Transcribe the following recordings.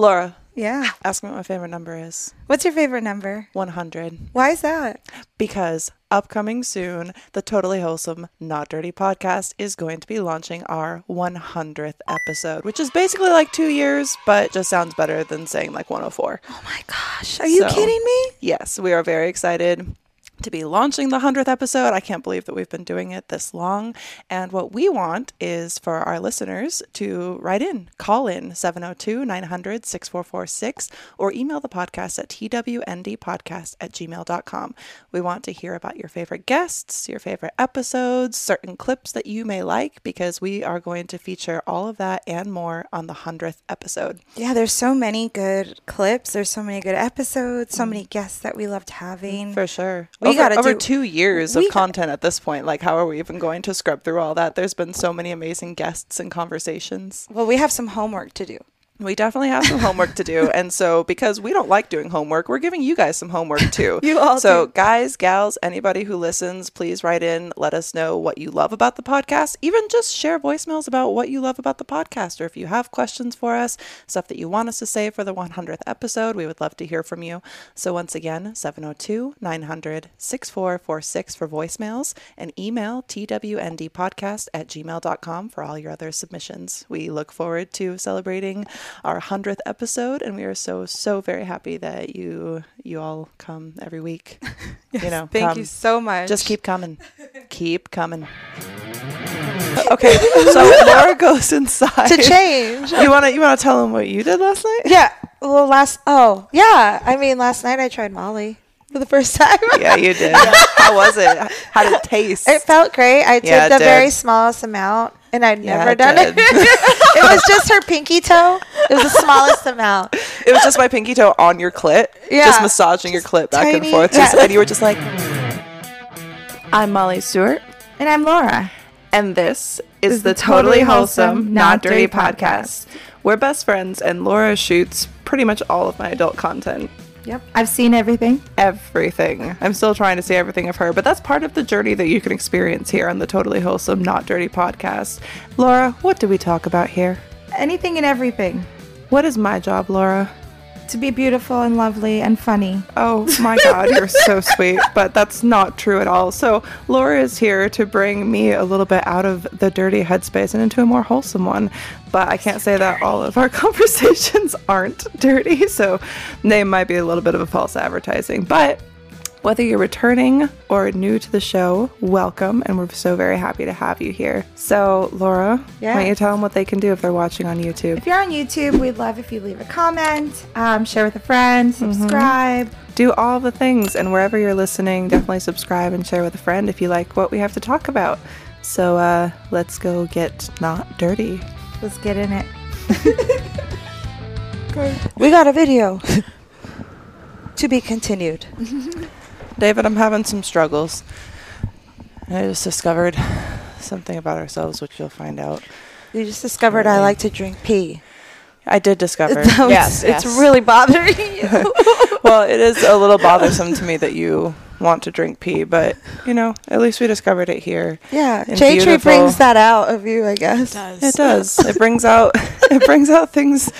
Laura, Yeah. ask me what my favorite number is. What's your favorite number? 100. Why is that? Because upcoming soon, the Totally Wholesome Not Dirty podcast is going to be launching our 100th episode, which is basically like two years, but just sounds better than saying like 104. Oh my gosh. Are you So- kidding me? Yes, we are very excited to be launching the 100th episode. I can't believe that we've been doing it this long. And what we want is for our listeners to write in, call in 702 900 6446, or email the podcast at twndpodcast at gmail.com. We want to hear about your favorite guests, your favorite episodes, certain clips that you may like, because we are going to feature all of that and more on the 100th episode. Yeah, there's so many good clips. There's so many good episodes, so mm. many guests that we loved having. For sure. We over, gotta over do- two years of we got- content at this point. Like, how are we even going to scrub through all that? There's been so many amazing guests and conversations. Well, we have some homework to do. We definitely have some homework to do. And so, because we don't like doing homework, we're giving you guys some homework too. You all So, do. guys, gals, anybody who listens, please write in. Let us know what you love about the podcast. Even just share voicemails about what you love about the podcast. Or if you have questions for us, stuff that you want us to say for the 100th episode, we would love to hear from you. So, once again, 702 900 6446 for voicemails and email twndpodcast at gmail.com for all your other submissions. We look forward to celebrating our 100th episode and we are so so very happy that you you all come every week you know Thank come. you so much. just keep coming keep coming okay so laura goes inside to change. you want to you want to tell them what you did last night yeah. Well, last. Oh, yeah. I mean, last night I tried Molly for the first time. yeah you did how was it how did it taste It felt great. I took Yeah, the very did. smallest amount, and I'd Yeah, never it done it. did. it was just her pinky toe. It was the smallest amount. it was just my pinky toe on your clit Yeah. just massaging your clit back and tiny- forth just, yeah. and you were just like i'm molly stewart And I'm Laura. And this is the Totally Wholesome, Not Dirty podcast. We're best friends, and Laura shoots pretty much all of my adult content. Yep. I've seen everything. Everything. I'm still trying to see everything of her, but that's part of the journey that you can experience here on the Totally Wholesome, Not Dirty podcast. Laura, what do we talk about here? Anything and everything. What is my job, Laura? To be beautiful and lovely and funny. Oh my God, you're so sweet. But that's not true at all. So, Laura is here to bring me a little bit out of the dirty headspace and into a more wholesome one. But I can't say that all of our conversations aren't dirty. So, they might be a little bit of a false advertising. But whether you're returning or new to the show, welcome. And we're so very happy to have you here. So, Laura, why don't you tell them what they can do if they're watching on YouTube? If you're on YouTube, we'd love if you leave a comment, um, share with a friend, subscribe. do all the things and wherever you're listening definitely subscribe and share with a friend if you like what we have to talk about so uh let's go get not dirty Let's get in it. we got a video to be continued. david i'm having some struggles i just discovered something about ourselves which you'll find out You just discovered I like to drink pee. i did discover So yes it's, yes. really bothering you. well it is a little bothersome to me that you want to drink pee but you know at least we discovered it here yeah, And J Tree brings that out of you, I guess. It does. It does. It brings out it brings out things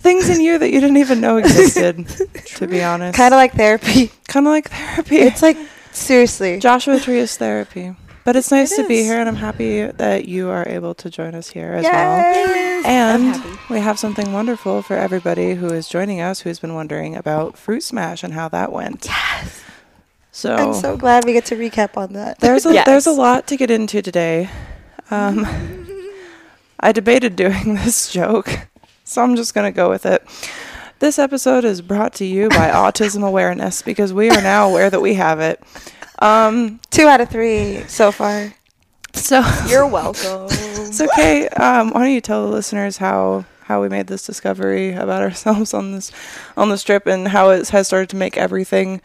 things in you that you didn't even know existed. to be honest, Kind of like therapy. kind of like therapy. It's like seriously. Joshua Tree is therapy. But it's nice It to be here, and I'm happy that you are able to join us here as well. Yay! I'm And we have something wonderful for everybody who is joining us who's been wondering about Fruit Smash and how that went. Yes. So, I'm so glad we get to recap on that. there's a Yes. there's a lot to get into today. Um, I debated doing this joke, so I'm just gonna go with it. This episode is brought to you by Autism Awareness because we are now aware that we have it. Um, Two out of three so far. so You're welcome. it's okay. Um, why don't you tell the listeners how how we made this discovery about ourselves on this on this trip and how it has started to make everything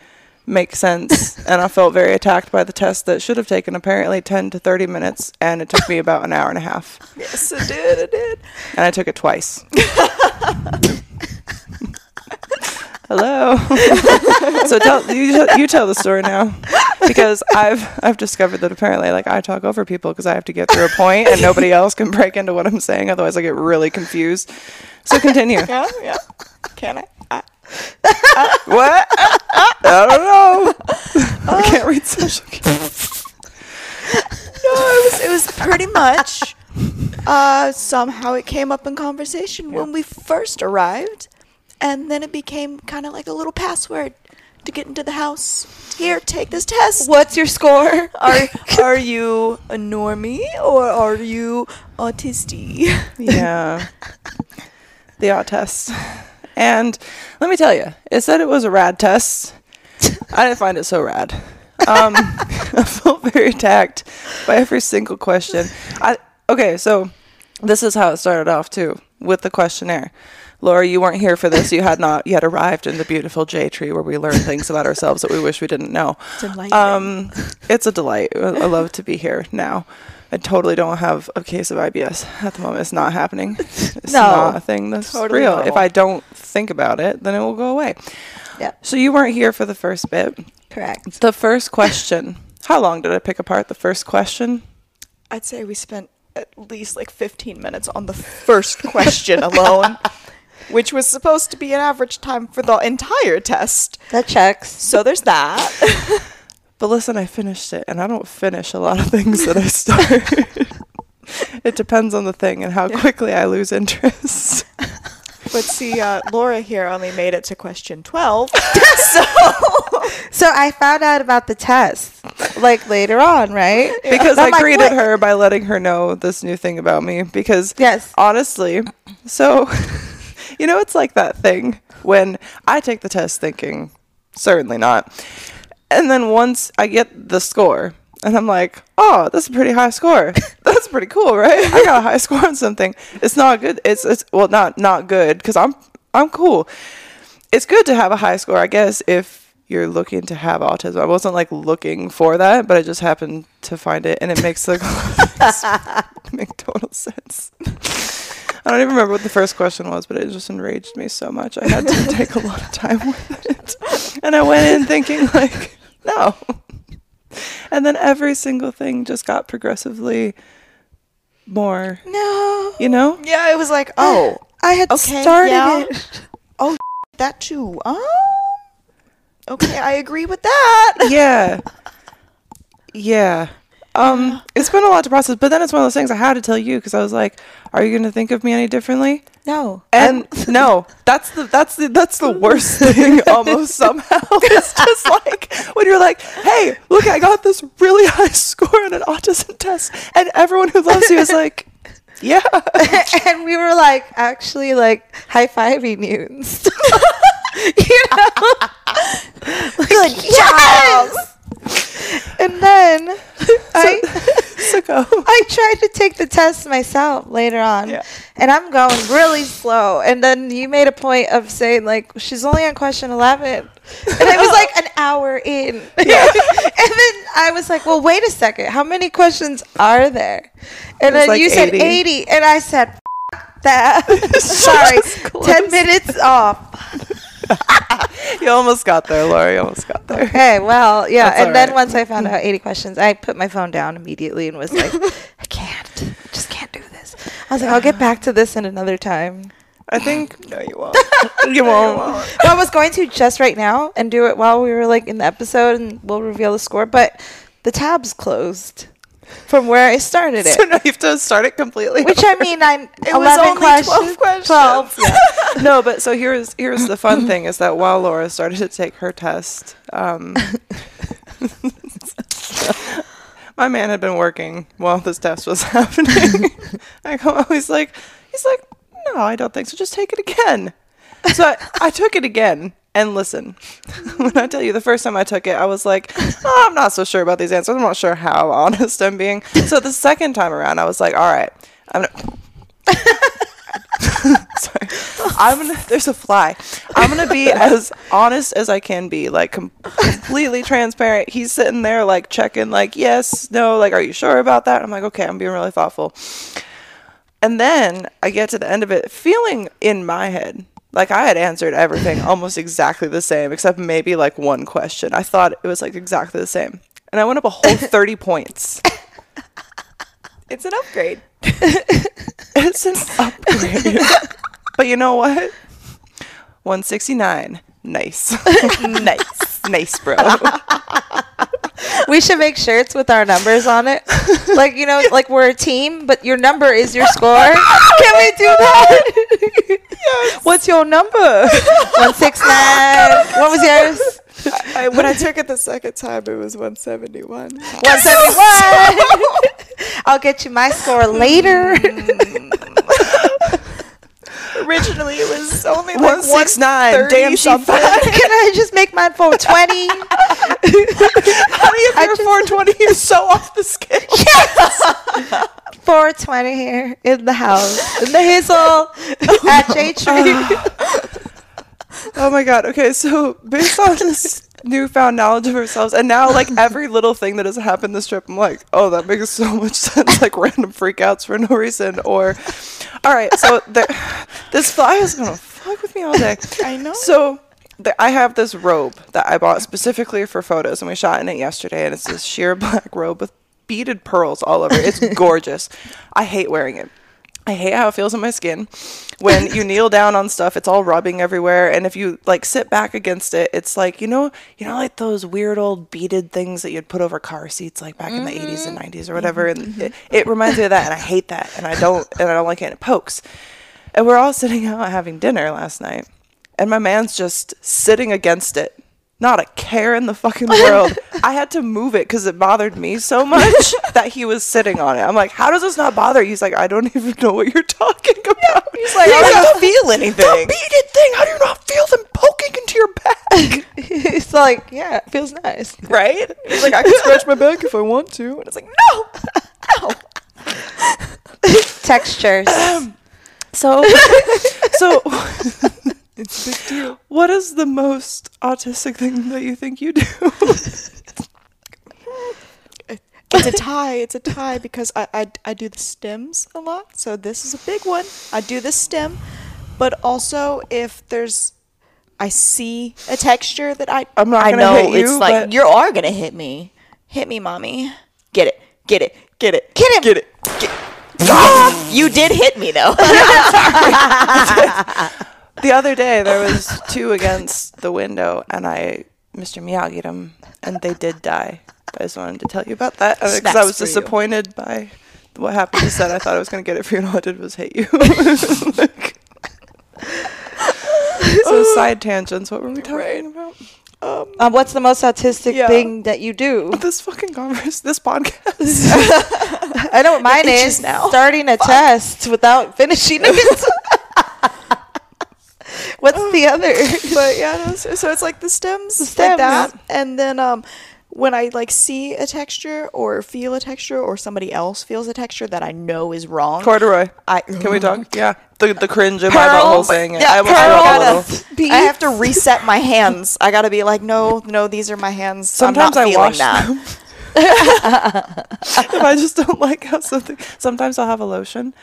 make sense. and I felt very attacked by the test that should have taken apparently ten to thirty minutes, and it took me about an hour and a half. yes, it did. It did. And I took it twice. Hello. so tell you, you tell the story now because I've I've discovered that apparently like I talk over people because I have to get through a point and nobody else can break into what I'm saying otherwise I get really confused. So continue. Yeah, yeah. Can I? I What? I don't know. I can't read social cues. no, it was it was pretty much. Uh, somehow it came up in conversation when we first arrived, and then it became kind of like a little password to get into the house. Here, take this test. What's your score? Are are you a normie or are you autistic? Yeah. The odd test. And let me tell you, it said it was a RAADS test. I didn't find it so rad. Um, I felt very attacked by every single question. I okay, so this is how it started off too with the questionnaire. Laura, you weren't here for this. You had not yet arrived in the beautiful J tree where we learn things about ourselves that we wish we didn't know. It's enlightening. Um, it's a delight. I love to be here now. I totally don't have a case of IBS at the moment. It's not happening. It's No, not a thing that's totally real. If. I don't think about it, then it will go away. Yeah. So you weren't here for the first bit. Correct. The first question. How long did I pick apart the first question? I'd say we spent at least like 15 minutes on the first question alone, which was supposed to be an average time for the entire test. That checks. So there's that. But listen, I finished it, and I don't finish a lot of things that I start. it depends on the thing and how quickly I lose interest. but see, uh, Laura here only made it to question 12. so So I found out about the test like later on, right? because I'm I like, greeted "What?" her by letting her know this new thing about me. Because Yes. honestly, so you know, it's like that thing when I take the test thinking certainly not, and then once I get the score. And I'm like, oh, that's a pretty high score. That's pretty cool, right? I got a high score on something. It's not good. It's it's well, not not good because I'm I'm cool. It's good to have a high score, I guess, if you're looking to have autism. I wasn't like looking for that, but I just happened to find it, and it makes the make total sense. I don't even remember what the first question was, but it just enraged me so much. I had to take a lot of time with it, and I went in thinking like, no. And then every single thing just got progressively more, No. you know? yeah, it was like, oh, I had Okay, started yeah. it. Oh, that too. Um, okay, I agree with that. yeah yeah um it's been a lot to process but then it's one of those things i had to tell you because i was like are you going to think of me any differently No. and no that's the that's the that's the worst thing almost somehow it's just like when you're like hey look i got this really high score on an autism test and everyone who loves you is like yeah and we were like actually like high fiving you you know? like, yes! And then I so I tried to take the test myself later on, Yeah. and I'm going really slow. And then you made a point of saying like she's only on question eleven, and it was like an hour in. and then I was like, "Well, wait a second. How many questions are there?" And then like you said 80. eighty, and I said, F- "That sorry, ten minutes off." you almost got there laura you almost got there Okay, well, yeah. That's and then right. once I found out 80 questions, I put my phone down immediately and was like, I can't. I just can't do this. I was like, I'll get back to this in another time. i think No, you won't. you won't Well, I was going to just right now and do it while we were like in the episode and we'll reveal the score, but the tab's closed from where I started it. so now you have to start it completely Which I mean, I'm It 11 was only 12 questions. questions. 12. yeah. No, but so here's here's the fun thing is that while Laura started to take her test, um, my man had been working while this test was happening. I go, he's like, he's like, no, I don't think so. Just take it again. So I, I took it again. And listen, when I tell you the first time I took it, I was like, oh, I'm not so sure about these answers. I'm not sure how honest I'm being. So the second time around, I was like, all right, I'm gonna. Sorry. I'm gonna. There's a fly. I'm gonna be as honest as I can be, like com- completely transparent. He's sitting there, like checking, like yes, no, like are you sure about that? I'm like, okay, I'm being really thoughtful. And then I get to the end of it, feeling in my head like I had answered everything almost exactly the same, except maybe like one question. I thought it was like exactly the same, and I went up a whole thirty points. It's an upgrade. It's an upgrade. but you know what? 169. Nice. nice. Nice, bro. We should make shirts with our numbers on it. Like, you know, like we're a team, but your number is your score. Can we do that? yes. What's your number? 169. What was yours? I, when I took it the second time, it was 171. 171. I'll get you my score later. Mm. Originally, it was only like 169. Damn, she something. Can I just make mine 420? Honey, if I your just- 420 is so off the scale. 420 here in the house. In the hizzle at J Tree. Oh my god. Okay, so based on this newfound knowledge of ourselves, and now like every little thing that has happened this trip, I'm like, oh, that makes so much sense. Like random freakouts for no reason, or all right. So the, this fly is gonna fuck with me all day. I know. So. The, I have this robe that I bought specifically for photos, and we shot in it yesterday. And it's this sheer black robe with beaded pearls all over. it. It's gorgeous. I hate wearing it. I hate how it feels on my skin. When you kneel down on stuff, it's all rubbing everywhere. And if you like sit back against it, it's like you know, you know, like those weird old beaded things that you'd put over car seats, like back in the '80s and mm-hmm. '90s or whatever. And mm-hmm. it, it reminds me of that, and I hate that, and I don't, and I don't like it. And it pokes. And we're all sitting out having dinner last night, and my man's just sitting against it. Not a care in the fucking world. I had to move it because it bothered me so much that he was sitting on it. I'm like, how does this not bother you? He's like, I don't even know what you're talking about. He's like, I "He's don't feel anything." The beaded thing. How do you not feel them poking into your back? it's like, yeah, it feels nice. right? He's like, I can scratch my back if I want to. And it's like, no, no. Textures. So, so It's a big deal. what is the most autistic thing that you think you do? It's a tie. It's a tie because I, I, I do the stims a lot. So this is a big one. I do the stim. But also, if there's, I see a texture that I, I'm not I gonna know hit you, it's like, you are going to hit me. Hit me, mommy. Get it. Get it. Get it. Get it. Get it. you did hit me, though. The other day there was two against the window, and I Mr. Miyagi them, and they did die. I just wanted to tell you about that because I was for you. disappointed by what happened. You said I thought I was going to get it for you, and all I did was hate you. Like- so side tangents. What were we talking Right. about? Um, what's the most autistic Yeah. thing that you do? This fucking converse, this podcast. I know what mine itches is. now. Starting a test without finishing it. What's the other? but yeah, no, so, so it's like the stims, The stims. like that, and then um, when I like see a texture or feel a texture or somebody else feels a texture that I know is wrong, Corduroy. I Can we talk? Yeah. The the cringe in my Pearl. butthole saying it. Yeah, I almost pearl. threw Gotta- I have to reset my hands. I gotta be like, no, no, these are my hands. Sometimes I'm I feeling wash that. them. if I just don't like how something, sometimes I'll have a lotion,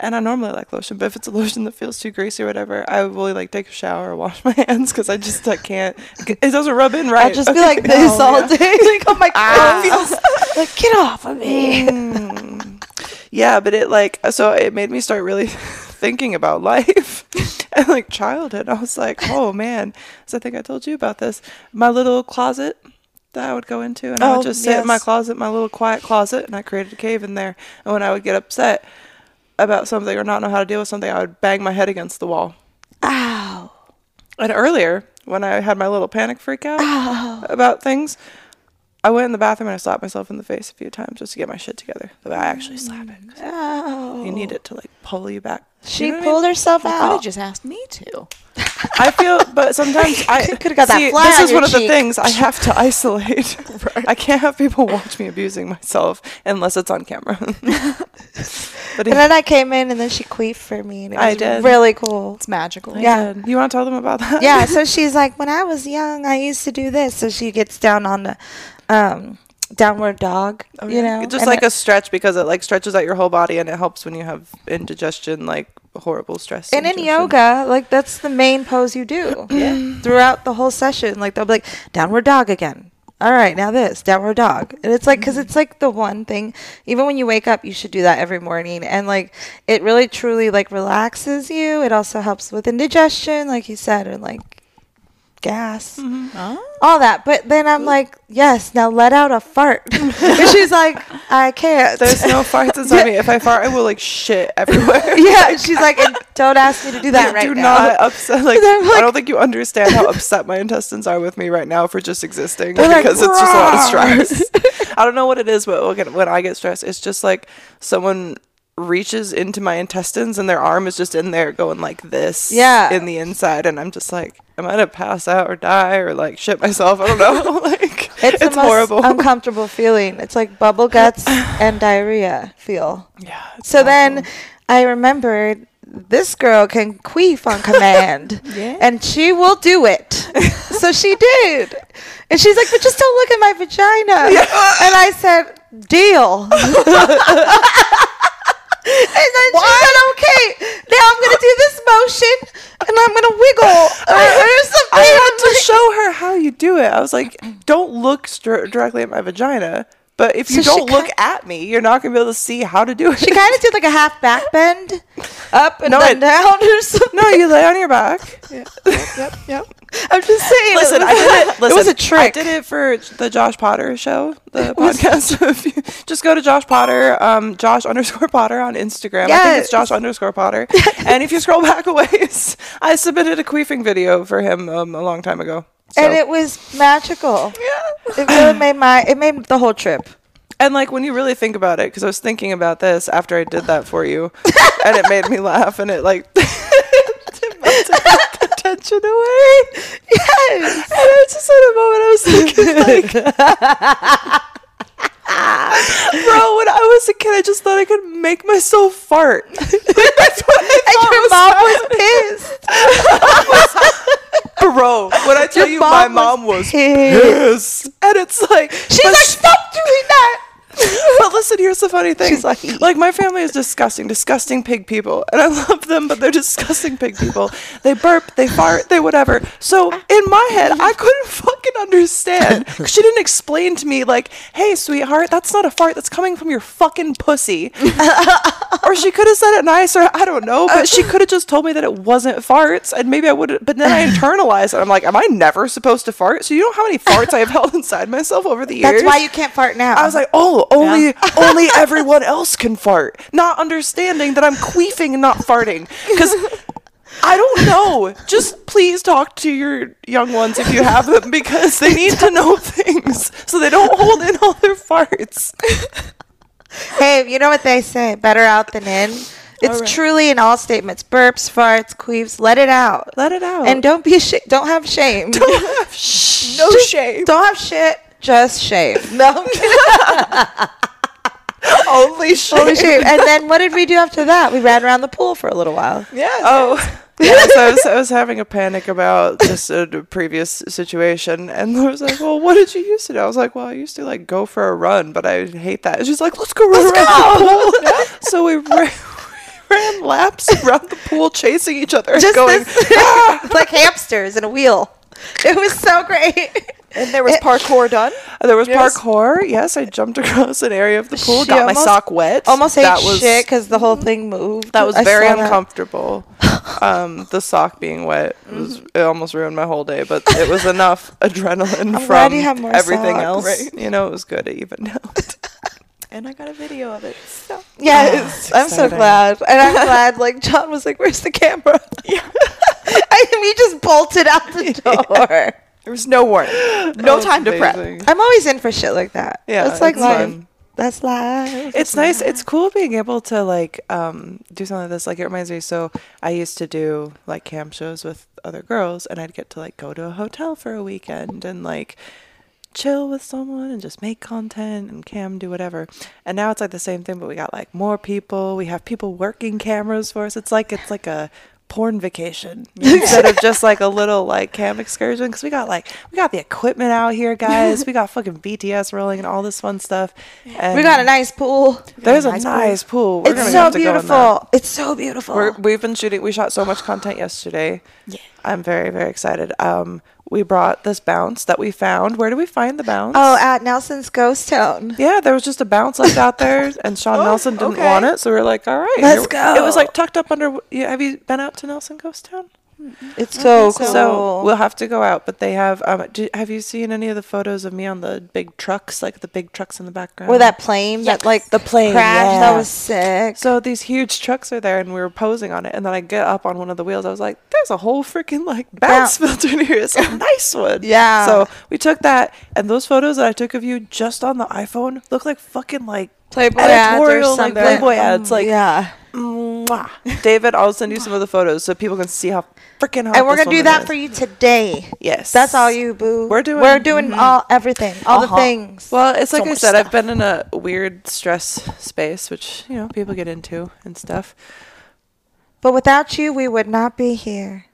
and I normally like lotion, but if it's a lotion that feels too greasy or whatever, I will like take a shower or wash my hands because I just I can't. It doesn't rub in right. I'll just be like this Oh, all yeah. day. Like, oh my god, feels like get off of me. Mm. Yeah, but it like so it made me start really thinking about life and like childhood. I was like, oh man, so I think I told you about this. My little closet that I would go into, and I Oh, would just sit in my closet, my little quiet closet, and I created a cave in there. And when I would get upset about something or not know how to deal with something, I would bang my head against the wall. Ow. And earlier, when I had my little panic freak out about things, I went in the bathroom and I slapped myself in the face a few times just to get my shit together. But I actually slap it. 'cause Ow. You need it to like pull you back. She You know what I pulled mean? herself You could have just asked me to. I feel, but sometimes I Coulda got that see, fly This on is your one of the things I have to isolate. right. I can't have people watch me abusing myself unless it's on camera. but And then I came in and then she queefed for me. And it I did. really cool. It's magical. Yeah. yeah, you want to tell them about that? yeah, so she's like, when I was young, I used to do this. So she gets down on the um, downward dog, Oh, you yeah. know, just and like it- a stretch because it like stretches out your whole body and it helps when you have indigestion, like horrible stress. And in yoga, like that's the main pose you do yeah. throughout the whole session. Like they'll be like downward dog again, all right, now this downward dog. And it's like, because it's like the one thing, even when you wake up, you should do that every morning. And like, it really truly like relaxes you. It also helps with indigestion, like you said, and like gas, mm-hmm. oh. all that. But then I'm like, yes, now let out a fart. and she's like, I can't. There's no farts inside me. If I fart, I will like shit everywhere. yeah, she's like, don't ask me to do that right do now. not upset. Like, I'm like- I don't think you understand how upset my intestines are with me right now for just existing They're like, because it's just a lot of stress. I don't know what it is, but when- when I get stressed, it's just like someone reaches into my intestines and their arm is just in there going like this Yeah. in the inside and I'm just like am I gonna pass out or die or like shit myself I don't know like It's, it's, the most horrible uncomfortable feeling. It's like bubble guts and diarrhea feel. yeah So then. I remembered this girl can queef on command. Yeah. And she will do it. so she did. And she's like, but just don't look at my vagina. And I said, deal. And then she said, okay, now I'm going to do this motion and I'm going to wiggle. Or, or something. I had to show her how you do it. I was like, don't look str- directly at my vagina. But if you So don't look ki- at me, you're not gonna be able to see how to do it. She kind of did like a half back bend, up and No, then it- down or something. no, you lay on your back. yep, yep. I'm just saying. Listen, I did it. Listen, it was a trick. I did it for the Josh Potter show, the podcast. Just go to Josh Potter, um, Josh underscore Potter on Instagram. I think Yes. it's Josh underscore Potter. and if you scroll back a ways, I submitted a queefing video for him um, a long time ago. So. and it was magical. yeah. It really made my it made the whole trip. And like when you really think about it, because I was thinking about this after I did that for you, and it made me laugh, and it like the tension away. Yes. And I just had a moment I was thinking like, bro, when I was a kid, I just thought I could make myself fart. That's what I And your was mom was pissed. bro. When I tell Your you, my mom was pissed. pissed, and it's like She's like, stop doing that. but listen, here's the funny thing. Like- like, my family is disgusting, disgusting pig people, and I love them, but they're disgusting pig people. They burp, they fart, they whatever. So in my head, I couldn't fucking understand she didn't explain to me like, "Hey, sweetheart, that's not a fart. That's coming from your fucking pussy." or she could have said it nicer. I don't know, but she could have just told me that it wasn't farts, and maybe I would. But then I internalized it. I'm like, "Am I never supposed to fart?" So you know how many farts I have held inside myself over the years. That's why you can't fart now. I was like, oh, only only everyone else can fart, not understanding that I'm queefing and not farting. Because I don't know. Just please talk to your young ones if you have them, because they need to know things so they don't hold in all their farts. hey, you know what they say? Better out than in. It's right. truly in all statements: burps, farts, queefs. Let it out. Let it out. And don't be sh- don't have shame. Don't have no shame. Don't have shit. Just shave. No. Only shame. Holy shame. And then what did we do after that? We ran around the pool for a little while. Yeah. Oh. Yeah, so I was, I was having a panic about just a d- previous situation, and I was like, "Well, what did you used to do?" I was like, "Well, I used to like go for a run, but I hate that." And she's like, "Let's go run around the pool." so we ran, ran laps around the pool, chasing each other, and Just going. this, ah! like hamsters in a wheel. It was so great. And there was parkour done. There was Yes. parkour. Yes, I jumped across an area of the pool, She got my sock wet. Almost ate that was, shit because the whole thing moved. That was I very that. uncomfortable. um, the sock being wet was Mm-hmm. it almost ruined my whole day, but it was enough adrenaline from you have more everything sock, else. right. You know, it was good. It evened out. And I got a video of it. So. Yes, I'm so glad, and I'm glad. Like John was like, "Where's the camera?" Yeah, I we just bolted out the door. There was no warning. No time to prep. I'm always in for shit like that. Yeah, that's like it's life. fun. That's life. It's nice. It's cool being able to like um, do something like this. Like it reminds me. So I used to do like camp shows with other girls, and I'd get to like go to a hotel for a weekend and like chill with someone and just make content and cam do whatever. And now it's like the same thing, but we got like more people. We have people working cameras for us. It's like it's like a porn vacation instead of just like a little like cam excursion because we got like we got the equipment out here guys we got fucking bts rolling and all this fun stuff and we got a nice pool. there's a nice nice, pool. pool. It's so have to go in that. beautiful. It's so beautiful. We're, we've been shooting. We shot so much content yesterday. Yeah. I'm very very excited. Um, we brought this bounce that we found. Where do we find the bounce? Oh, at Nelson's Ghost Town. Yeah, there was just a bounce left out there, and Sean oh, Nelson didn't okay. want it, so we are like, "All right, Let's go. It was like tucked up under. Have you been out to Nelson Ghost Town? It's so so. cool. So we'll have to go out, but they have. Um, do, have you seen any of the photos of me on the big trucks, like the big trucks in the background? or that plane that like The plane, crashed. That was sick. So these huge trucks are there, and we were posing on it. And then I get up on one of the wheels. I was like, "There's a whole freaking like bounce Bounce. filter in here. It's a nice one." Yeah. So we took that, and those photos that I took of you just on the iPhone look like fucking like Playboy ads or editorial, like something. Playboy ads. Like, yeah. mwah. David, I'll send you some of the photos so people can see how freaking hot. And we're gonna do that is. for you today. Yes, That's all you, boo. We're doing- We're doing all everything, all Uh-huh. the things. Well, it's like So I much said, I've been in a weird stress space, which you know people get into and stuff. but without you, we would not be here.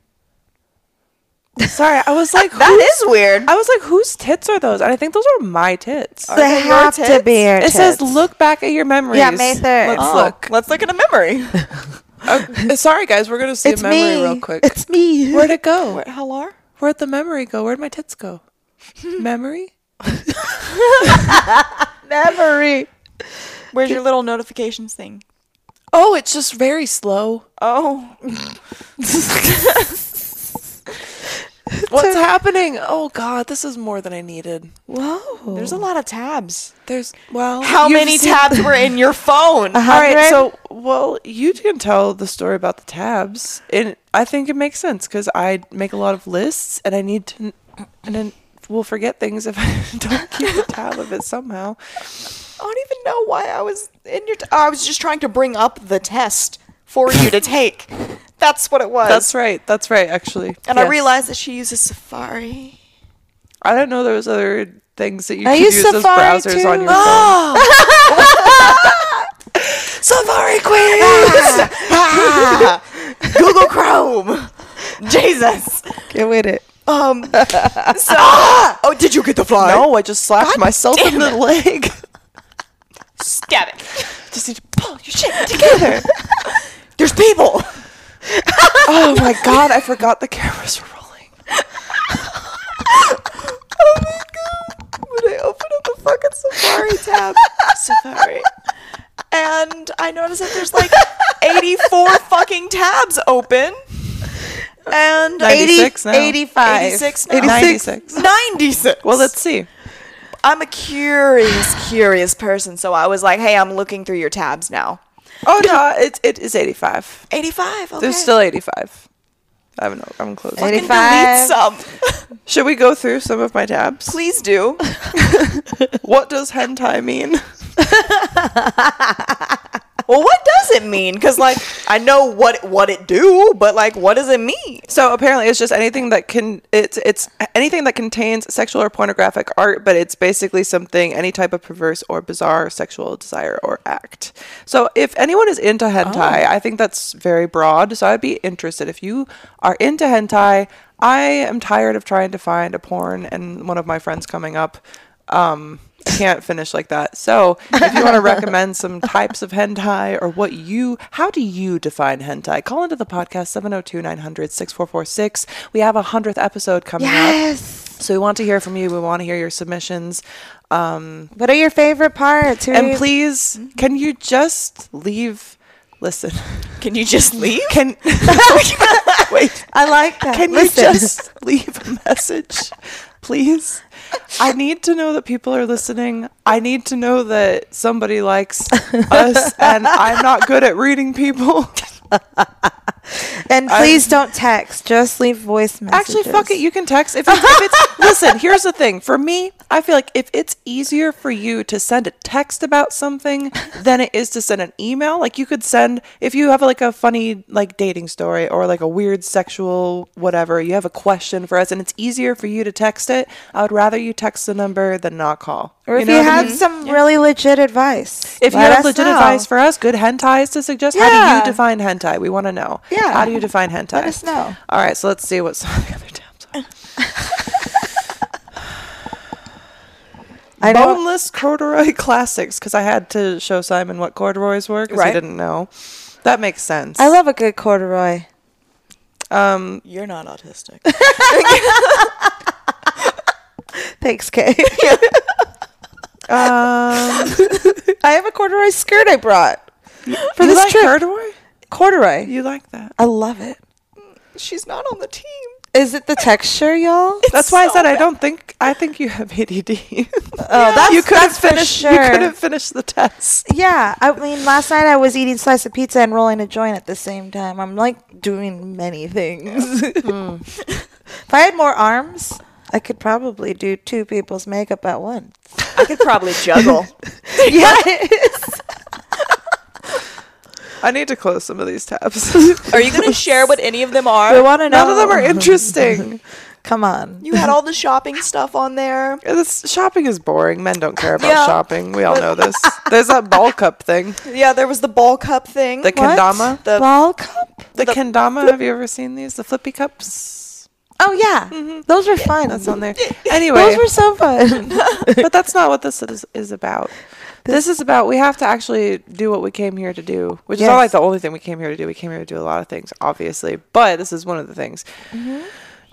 Sorry, I was like, that is weird. I was like, whose tits are those? And I think those are my tits. Are they they your have to tits? be our it says, "Look back at your memories." Yeah, May 3rd. Let's Oh, look. Let's look at a memory. Uh, sorry, guys, we're gonna see It's a memory me. real quick. It's me. Where'd it go? How are? Where'd the memory go? Where'd my tits go? memory? memory. Where's your little notifications thing? Oh, it's just very slow. Oh, What's happening? Oh God, this is more than I needed. Whoa. there's a lot of tabs. There's well, How you've many seen- tabs were in your phone? All right, so well, you can tell the story about the tabs, and I think it makes sense because I make a lot of lists, and I need to, and then we'll forget things if I don't keep a tab of it somehow. I don't even know why I was in your. T- I was just trying to bring up the test for you to take. That's what it was. That's right. That's right. Actually, And I realized that she uses Safari. I didn't know there was other things that you I could use use as browsers too. on your Oh, phone. Safari quiz. Google Chrome. Jesus. Get with it. Um. So, oh, did you get the fly? No, I just slapped myself in the leg. Stab it. just need to pull your shit together. There's people. Oh my god, I forgot the cameras were rolling. Oh my god. When I open up the fucking Safari tab, Safari, and I notice that there's like 84 fucking tabs open. And 96 now. 85. 86 now. 96. 96. Well, let's see. I'm a curious, curious person, so I was like, hey, I'm looking through your tabs now. Oh no, it it is 85. 85. Okay. There's still 85. I don't know. I'm close. Fucking 85. some. Should we go through some of my tabs? Please do. What does hentai mean? Well, what does it mean? Because like I know what what it do, but like what does it mean? So apparently, it's just anything that can it's it's anything that contains sexual or pornographic art, but it's basically something any type of perverse or bizarre sexual desire or act. So if anyone is into hentai, I think that's very broad. So I'd be interested if you are into hentai. I am tired of trying to find a porn and one of my friends coming up. Um, can't finish like that. So, if you want to recommend some types of hentai or what you, how do you define hentai? Call into the podcast 702 900 6446. We have a 100th episode coming up. So, we want to hear from you. We want to hear your submissions. Um, What are your favorite parts? Who and you- please, can you just leave? Listen, Can you just leave? can wait. I like that. Can you just leave a message, please? I need to know that people are listening. I need to know that somebody likes us, and I'm not good at reading people. And please don't text. Just leave voice messages. Actually, fuck it. You can text if it's, if it's. listen, here's the thing. For me, I feel like if it's easier for you to send a text about something than it is to send an email, like you could send if you have like a funny like dating story or like a weird sexual whatever, you have a question for us, and it's easier for you to text it. I would rather you text the number than not call. Or if know you, what I have mean? some really legit advice. If you have legit know. advice for us, good hentais to suggest, Yeah. how do you define hentai? We want to know. Yeah. How do you define hentai? Let us know. All right, so let's see what some of the other tabs are. I know. Boneless corduroy classics, because I had to show Simon what corduroys were, because Right. he didn't know. That makes sense. I love a good corduroy. Um, You're not autistic. Thanks, Kay. um, I have a corduroy skirt I brought for you this like trip. corduroy? Corduroy. You like that? I love it. She's not on the team. Is it the texture, y'all? That's why I so said I don't think. I think you have ADD. Oh, that's you couldn't that's for finish. Sure. You couldn't finish the test. Yeah, I mean, last night I was eating slice of pizza and rolling a joint at the same time. I'm like doing many things. Hmm. if I had more arms, I could probably do two people's makeup at once. I could probably juggle. yes. I need to close some of these tabs. Are you going to share what any of them We are? want to know. None of them are interesting. Come on. You had all the shopping stuff on there. This shopping is boring. Men don't care about Yeah, shopping. We all know this. There's that ball cup thing. Yeah, there was the ball cup thing. The What? kendama. The- Ball cup? The, the- kendama. Have you ever seen these? The flippy cups. Oh yeah, those were fun. That's on there. Anyway, Those were so fun. but that's not what this is, is about. This is about we have to actually do what we came here to do, which is not like the only thing we came here to do. We came here to do a lot of things, obviously, but this is one of the things. Mm-hmm.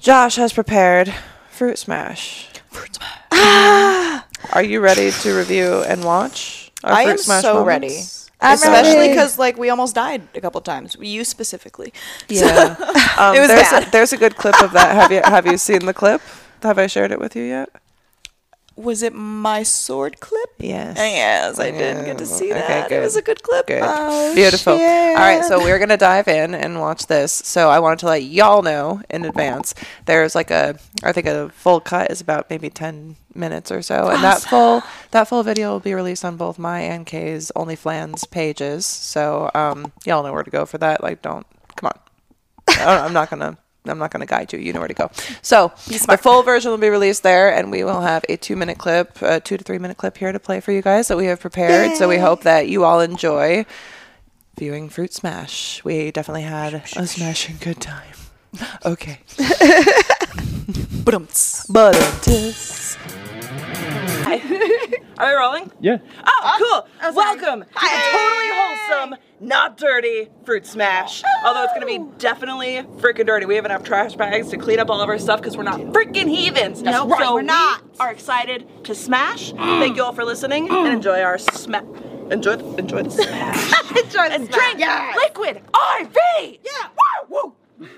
Josh has prepared fruit smash. Fruit smash. Are you ready to review and watch? Our I fruit am smash so moments? ready. I'm Especially because like we almost died a couple times. You specifically. Yeah, um, It was there's bad. A, there's a good clip of that. Have you have you seen the clip? Have I shared it with you yet? Was it my sword clip? Yes. Yes, I did get to see Okay, that. It was a good clip. Good. Oh, Beautiful. All right, so we're going to dive in and watch this. So I wanted to let y'all know in advance. There's like a I think a full cut is about maybe 10 minutes or so. And that full that full video will be released on both my and Kay's OnlyFans pages. So um y'all know where to go for that. Like don't come on. I don't- I'm not going to I'm not going to guide you. You know where to go. So the full version will be released there, and we will have a two-minute clip, a two to three-minute clip here to play for you guys that we have prepared. So we hope that you all enjoy viewing Fruit Smash. We definitely had a smashing good time. Okay. Ba-dum-ts. But until Are we rolling? Yeah. Oh, cool. Welcome to the totally wholesome, not dirty fruit smash. Although it's gonna be oh. definitely freaking dirty. We have enough trash bags to clean up all of our stuff because we're not freaking heathens. That's so right, we're we not. are excited to smash. Thank you all for listening and enjoy our smash. Enjoy, the, enjoy the smash. Enjoy the and smash. drink liquid IV. Yeah. Woo, woo.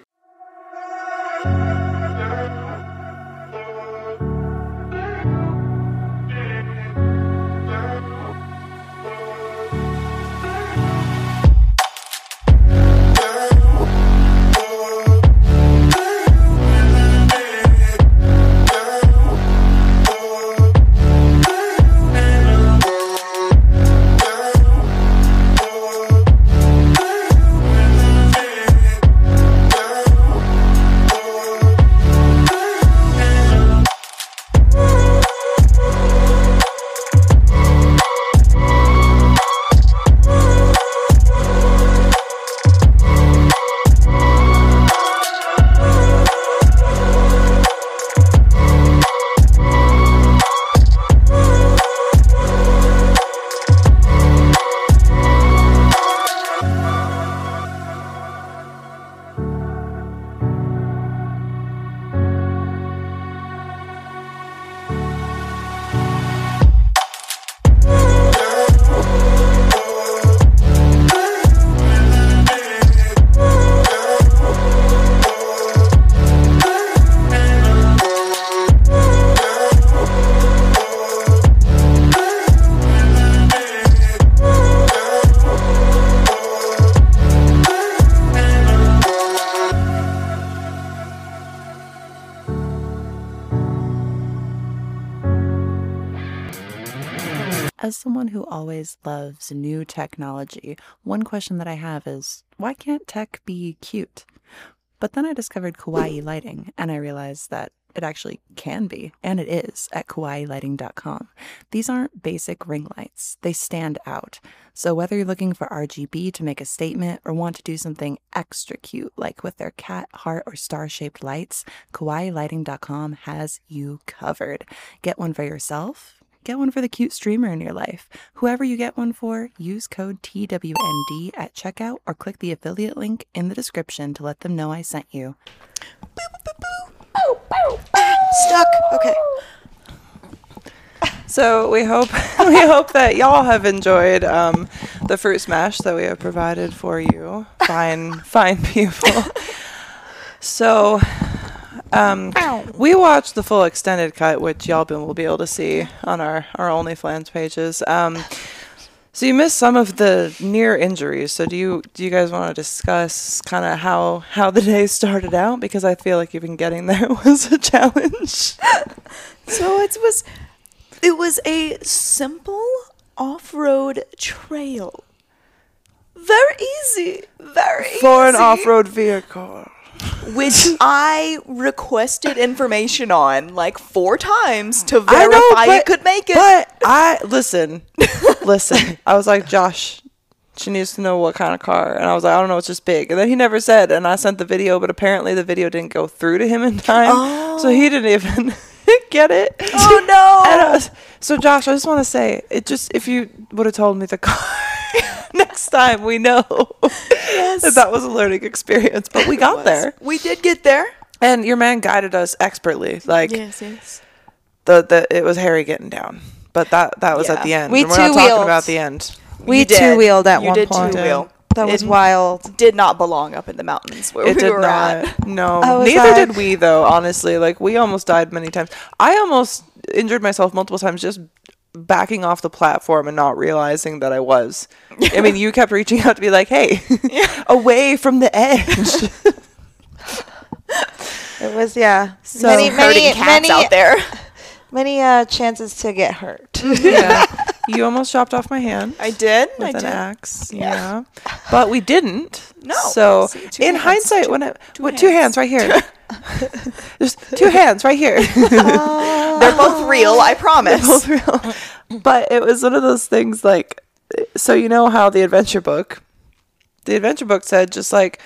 Someone who always loves new technology, one question that I have is why can't tech be cute? But then I discovered kawaii lighting and I realized that it actually can be, and it is, at kawaiilighting.com. These aren't basic ring lights, they stand out. So whether you're looking for RGB to make a statement or want to do something extra cute, like with their cat, heart, or star shaped lights, kawaiilighting.com has you covered. Get one for yourself get one for the cute streamer in your life. Whoever you get one for, use code TWND at checkout or click the affiliate link in the description to let them know I sent you. Stuck. Okay. So we hope we hope that y'all have enjoyed um, the fruit smash that we have provided for you, fine fine people. So um, we watched the full extended cut, which y'all been, will be able to see on our our OnlyFans pages. Um, so you missed some of the near injuries. So do you do you guys want to discuss kind of how how the day started out? Because I feel like even getting there was a challenge. So it was it was a simple off-road trail. Very easy. Very for an off-road vehicle. Which I requested information on like four times to I verify know, it but- could make it. But I listen, listen. I was like, Josh, she needs to know what kind of car, and I was like, I don't know, it's just big. And then he never said, and I sent the video, but apparently the video didn't go through to him in time, so he didn't oh. even get it. Oh, no. And I was- so Josh, I just want to say, it just if you would have told me the car. Next time we know that that was a learning experience, but we got there, we did get there. and your man guided us expertly. Like Yes, yes. the the it was hairy getting down, but that that was at the end. We and we're not talking two-wheeled. about the end. We You two wheeled at You one did point. two-wheel. That was It wild. Did not belong up in the mountains where It we did were not. at. No, neither like- did we though. Honestly, like we almost died many times. I almost injured myself multiple times just backing off the platform and not realizing that I was. I mean, you kept reaching out to be like, "Hey, away from the edge." It was yeah. So- many many cats many out there. many uh, chances to get hurt. yeah, you almost chopped off my hand. I did. I with an did. axe. Yeah. But we didn't. No. So See, in hands. hindsight, Two- when I two with two hands hands. right here. There's two hands right here. They're both real. I promise. Both real. But it was one of those things like so you know how the adventure book the adventure book said just like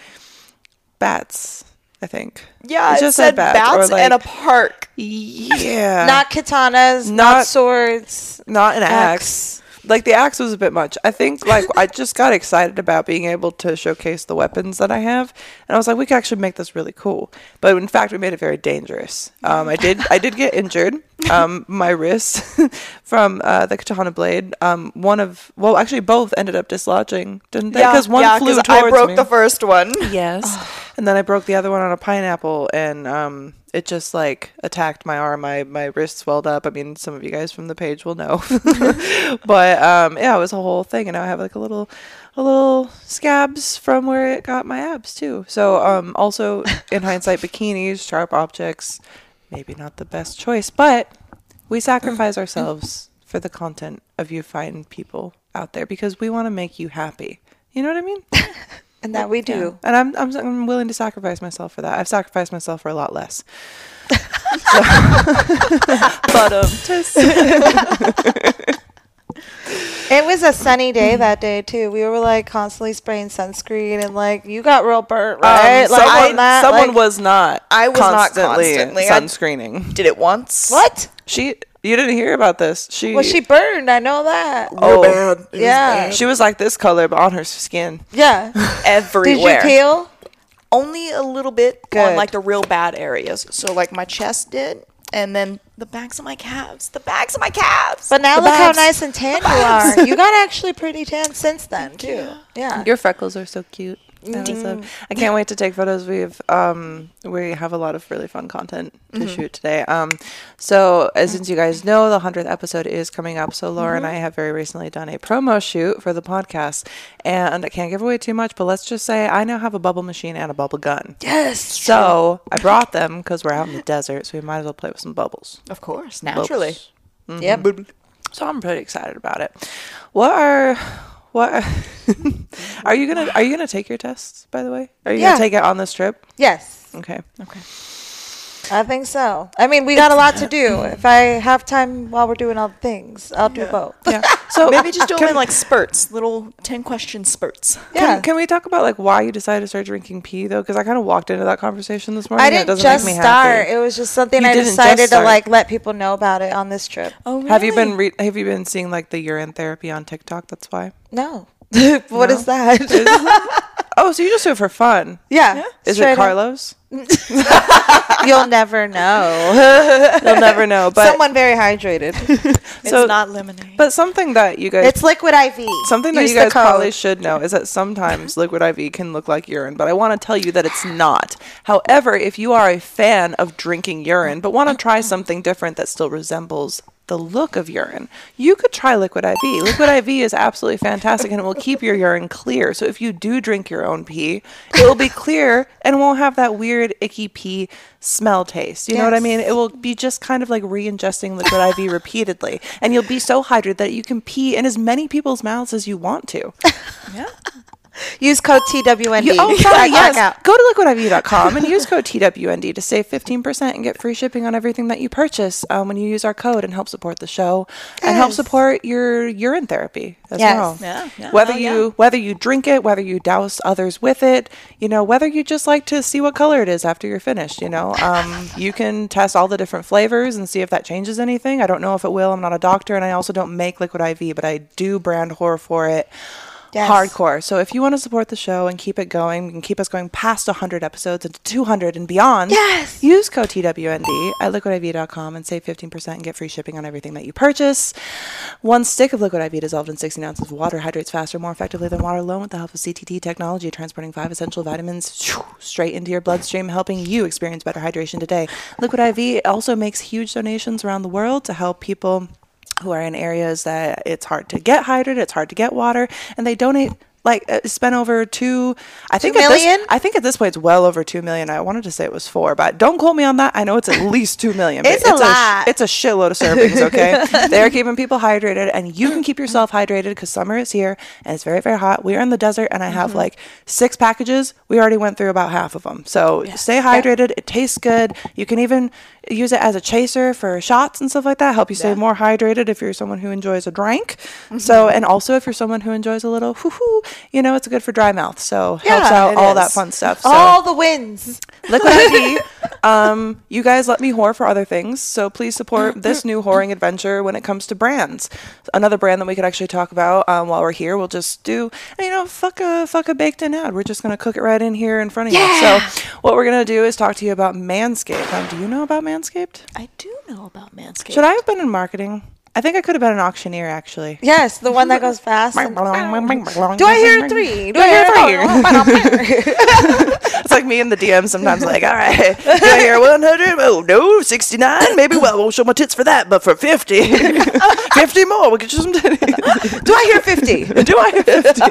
bats, I think. Yeah, It it, just said said bats, or bats and a park. Yeah. not katanas, not, Not- swords. not an axe. Axe. Like the axe was a bit much. I think like I just got excited about being able to showcase the weapons that I have, and I was like, we could actually make this really cool. But in fact, we made it very dangerous. Um, I did I did get injured. Um, my wrist from uh, the katana blade. Um, one of well, actually both ended up dislodging, didn't they? Because one yeah, flew 'cause towards I broke me. the first one. Yes. and then I broke the other one on a pineapple and um it just like attacked my arm. My my wrist swelled up. I mean, some of you guys from the page will know. but um yeah, it was a whole thing and I have like a little a little scabs from where it got my abs too. So um also in hindsight bikinis, sharp objects, maybe not the best choice, but we sacrifice ourselves for the content of you fine people out there because we want to make you happy. You know what I mean? And that we do. And I'm, I'm I'm willing to sacrifice myself for that. I've sacrificed myself for a lot less. but um, It was a sunny day that day too. We were like constantly spraying sunscreen and like you got real burnt, right? um, like someone, on that, someone like- was not. I was not constantly constantly. I- sunscreening. Did it once. What? She, you didn't hear about this. She, Well, she burned. I know that. oh, yeah, she was like this color, on her skin. yeah. Everywhere. Did you peel? Only a little bit Good. on like the real bad areas. So like my chest did, and then the backs of my calves. The backs of my calves. But now The look how nice and tan you are. You got actually pretty tan since then too. Yeah. Your freckles are so cute. I, was, I can't wait to take photos. We've um we have a lot of really fun content to shoot today. Um, so as since you guys know, the hundredth episode is coming up. So Laura and I have very recently done a promo shoot for the podcast, and I can't give away too much, but let's just say I now have a bubble machine and a bubble gun. yes. So I brought them because we're out in the desert, so we might as well play with some bubbles. of course, naturally. Bubbles. Yep. So I'm pretty excited about it. What are what are you gonna are you gonna take your tests by the way? Are you Yeah. gonna take it on this trip? Yes. Okay. Okay. I think so. I mean, we got a lot to do. If I have time while we're doing all the things, I'll do both. Yeah. So Maybe just do them in like spurts, little 10 question spurts. Yeah. Can, can we talk about like why you decided to start drinking pee though? Because I kind of walked into that conversation this morning. I it didn't doesn't just make me start. happy. It was just something You I decided to like let people know about it on this trip. Oh, really? Have you been re- Have you been seeing like the urine therapy on TikTok? That's why. No. What is that? Oh, so you just do it for fun? yeah. Is straight it. Carlos? You'll never know. You'll never know. But Someone very hydrated. It's so- not lemonade. but something that you guys It's liquid IV. Something that Use you guys probably should know is that sometimes liquid IV can look like urine, but I want to tell you that it's not. However, if you are a fan of drinking urine but want to try something different that still resembles the look of urine, you could try liquid IV. Liquid IV is absolutely fantastic and it will keep your urine clear. So if you do drink your own pee, it will be clear and won't have that weird icky pee smell taste. You know what I mean? It will be just kind of like re-ingesting liquid IV repeatedly and you'll be so hydrated that you can pee in as many people's mouths as you want to. yeah. Use code TWND. You, oh, sorry, yes. Go to liquidiv.com and use code TWND to save 15% and get free shipping on everything that you purchase um, when you use our code and help support the show and help support your urine therapy as Yes. well. Yeah, yeah. Whether Oh, you yeah. whether you drink it, whether you douse others with it, you know, whether you just like to see what color it is after you're finished, you know, um, you can test all the different flavors and see if that changes anything. I don't know if it will. I'm not a doctor, and I also don't make liquid IV, but I do brand horror for it Yes. hardcore. So if you want to support the show and keep it going and keep us going past 100 episodes into 200 and beyond, Yes. use code TWND at liquidiv.com and save 15% and get free shipping on everything that you purchase. One stick of liquid IV dissolved in 16 ounces of water hydrates faster, more effectively than water alone with the help of CTT technology, transporting five essential vitamins shoo, straight into your bloodstream, helping you experience better hydration today. Liquid IV also makes huge donations around the world to help people who are in areas that it's hard to get hydrated, it's hard to get water, and they donate like uh, spent over two. I think at this, I think at this point it's well over two million. I wanted to say it was four, but don't quote me on that. I know it's at least two million. but It's a lot. it's a shitload of servings. Okay, they're keeping people hydrated, and you can keep yourself hydrated because summer is here and it's very very hot. We are in the desert, and I have Mm-hmm. like six packages. We already went through about half of them. So stay hydrated. It tastes good. You can even use it as a chaser for shots and stuff like that. Help you stay more hydrated if you're someone who enjoys a drink. Mm-hmm. So and also if you're someone who enjoys a little hoo hoo, you know it's good for dry mouth. So helps out all that fun stuff. So All the wins. Liquid IV. Um, you guys let me whore for other things, so please support this new whoring adventure when it comes to brands. Another brand that we could actually talk about um, while we're here. We'll just do, you know, fuck a fuck a baked in ad. We're just gonna cook it right in here in front of you. So what we're gonna do is talk to you about Manscaped. Now, do you know about Manscaped? I do know about Manscaped. Should I have been in marketing? I think I could have been an auctioneer actually. Yes, the one that goes fast. and- Do I hear three? Do I hear oh three? It's like me in the DM sometimes, like, all right, do I hear 100? Oh, no, 69? Maybe, well, won't show my tits for that, but for 50, 50 more, we'll get you some titties. Do I hear 50? Do I hear 50?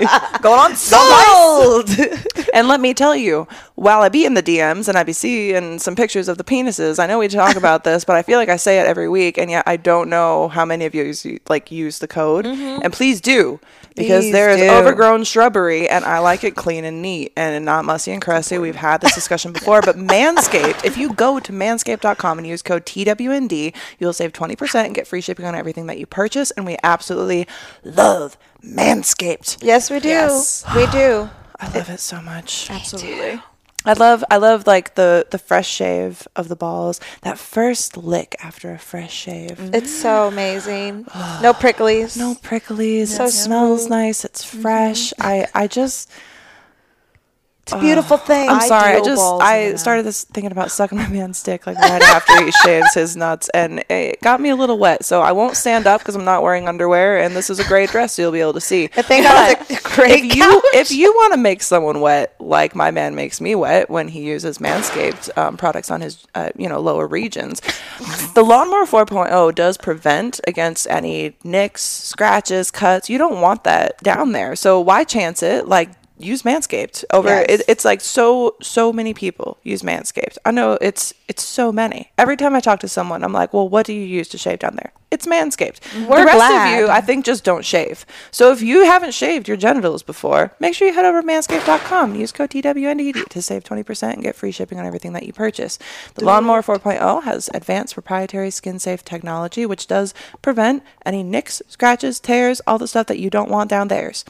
Going on Sold! And let me tell you, while I be in the DMs and I be seeing some pictures of the penises, I know we talk about this, but I feel like I say it every week, and yet I don't know how many of you use, like use the code. Mm-hmm. And please do, because Please there is do. overgrown shrubbery, and I like it clean and neat and not messy and crusty. We've had this discussion before, but Manscaped, if you go to manscaped.com and use code TWND, you'll save 20% and get free shipping on everything that you purchase. And we absolutely love Manscaped. Yes, we do. Yes. We do. I love it so much. Absolutely. I love I love like the the fresh shave of the balls. That first lick after a fresh shave. Mm-hmm. It's so amazing. No pricklies. No pricklies. So it smells nice. It's mm-hmm. fresh. I I just It's a beautiful thing. I'm sorry. I Ideal just balls in I started this thinking about sucking my man's dick like right after he shaves his nuts, and it got me a little wet. So I won't stand up because I'm not wearing underwear, and this is a great dress, so you'll be able to see. I think was a great if you if you want to make someone wet like my man makes me wet when he uses Manscaped um, products on his uh, you know lower regions, the Lawnmower 4.0 does prevent against any nicks, scratches, cuts. You don't want that down there, so why chance it? Like use Manscaped over Yes. it, it's like so so many people use Manscaped. I know it's it's so many. Every time I talk to someone, I'm like, "Well, what do you use to shave down there?" It's Manscaped. We're the rest glad. of you, I think, just don't shave. So if you haven't shaved your genitals before, make sure you head over to manscaped.com. Use code TWNDD to save 20% and get free shipping on everything that you purchase. The Lawnmower 4.0 has advanced proprietary skin safe technology, which does prevent any nicks, scratches, tears, all the stuff that you don't want down there's.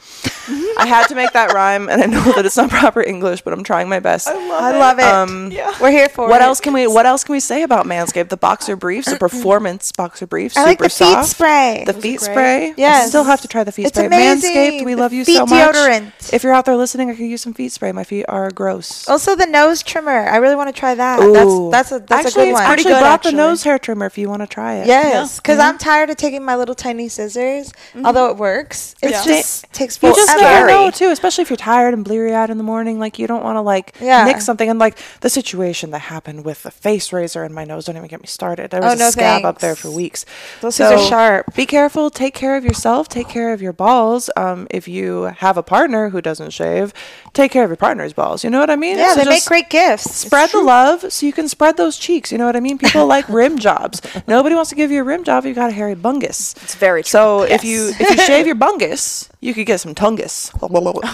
I had to make that rhyme, and I know that it's not proper English, but I'm trying my best. I love it. Um, We're here for what it. else can we What else can we say about Manscaped? The boxer briefs, the performance boxer briefs, I like super the feet spray. The feet great. spray. I Yes. still have to try the feet It's spray. amazing. Manscaped, we The love you feet so much. deodorant. If you're out there listening, I could use some feet spray. My feet are gross. Also, the nose trimmer. I really want to try that. Ooh. That's that's a that's actually, a good it's one. actually good, brought actually. the nose hair trimmer if you want to try it. Yes, because Mm-hmm. I'm tired of taking my little tiny scissors. Although it works, it Yeah. just takes You forever. just never know too, especially if you're tired and bleary eyed in the morning. Like you don't want to like Yeah. nick something. And like the situation that happened with the face razor in my nose. Don't even get me started. There was Oh, a no scab up there for weeks. Those things are sharp. Be careful. Take care of yourself. Take care of your balls. Um, if you have a partner who doesn't shave, take care of your partner's balls. You know what I mean? Yeah, So they make great gifts. Spread the love so you can spread those cheeks. You know what I mean? People like rim jobs. Nobody wants to give you a rim job if you got a hairy bungus. It's very true. So if you if you shave your bungus, you could get some tungus.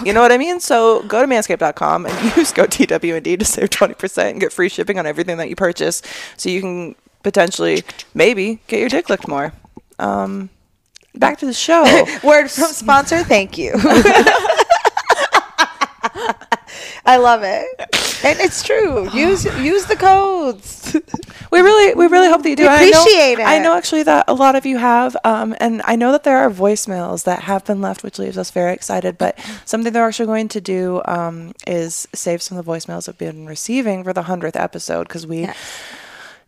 You know what I mean? So go to manscaped.com and use code TWND to save 20% and get free shipping on everything that you purchase so you can potentially maybe get your dick licked more. Um back to the show. Word from sponsor. Thank you. I love it, and it's true. Use use the codes. We really, we really hope that you do. We I know- appreciate it. I know actually that a lot of you have, um, and I know that there are voicemails that have been left, which leaves us very excited. But something they're actually going to do um, is save some of the voicemails that we've been receiving for the hundredth episode because we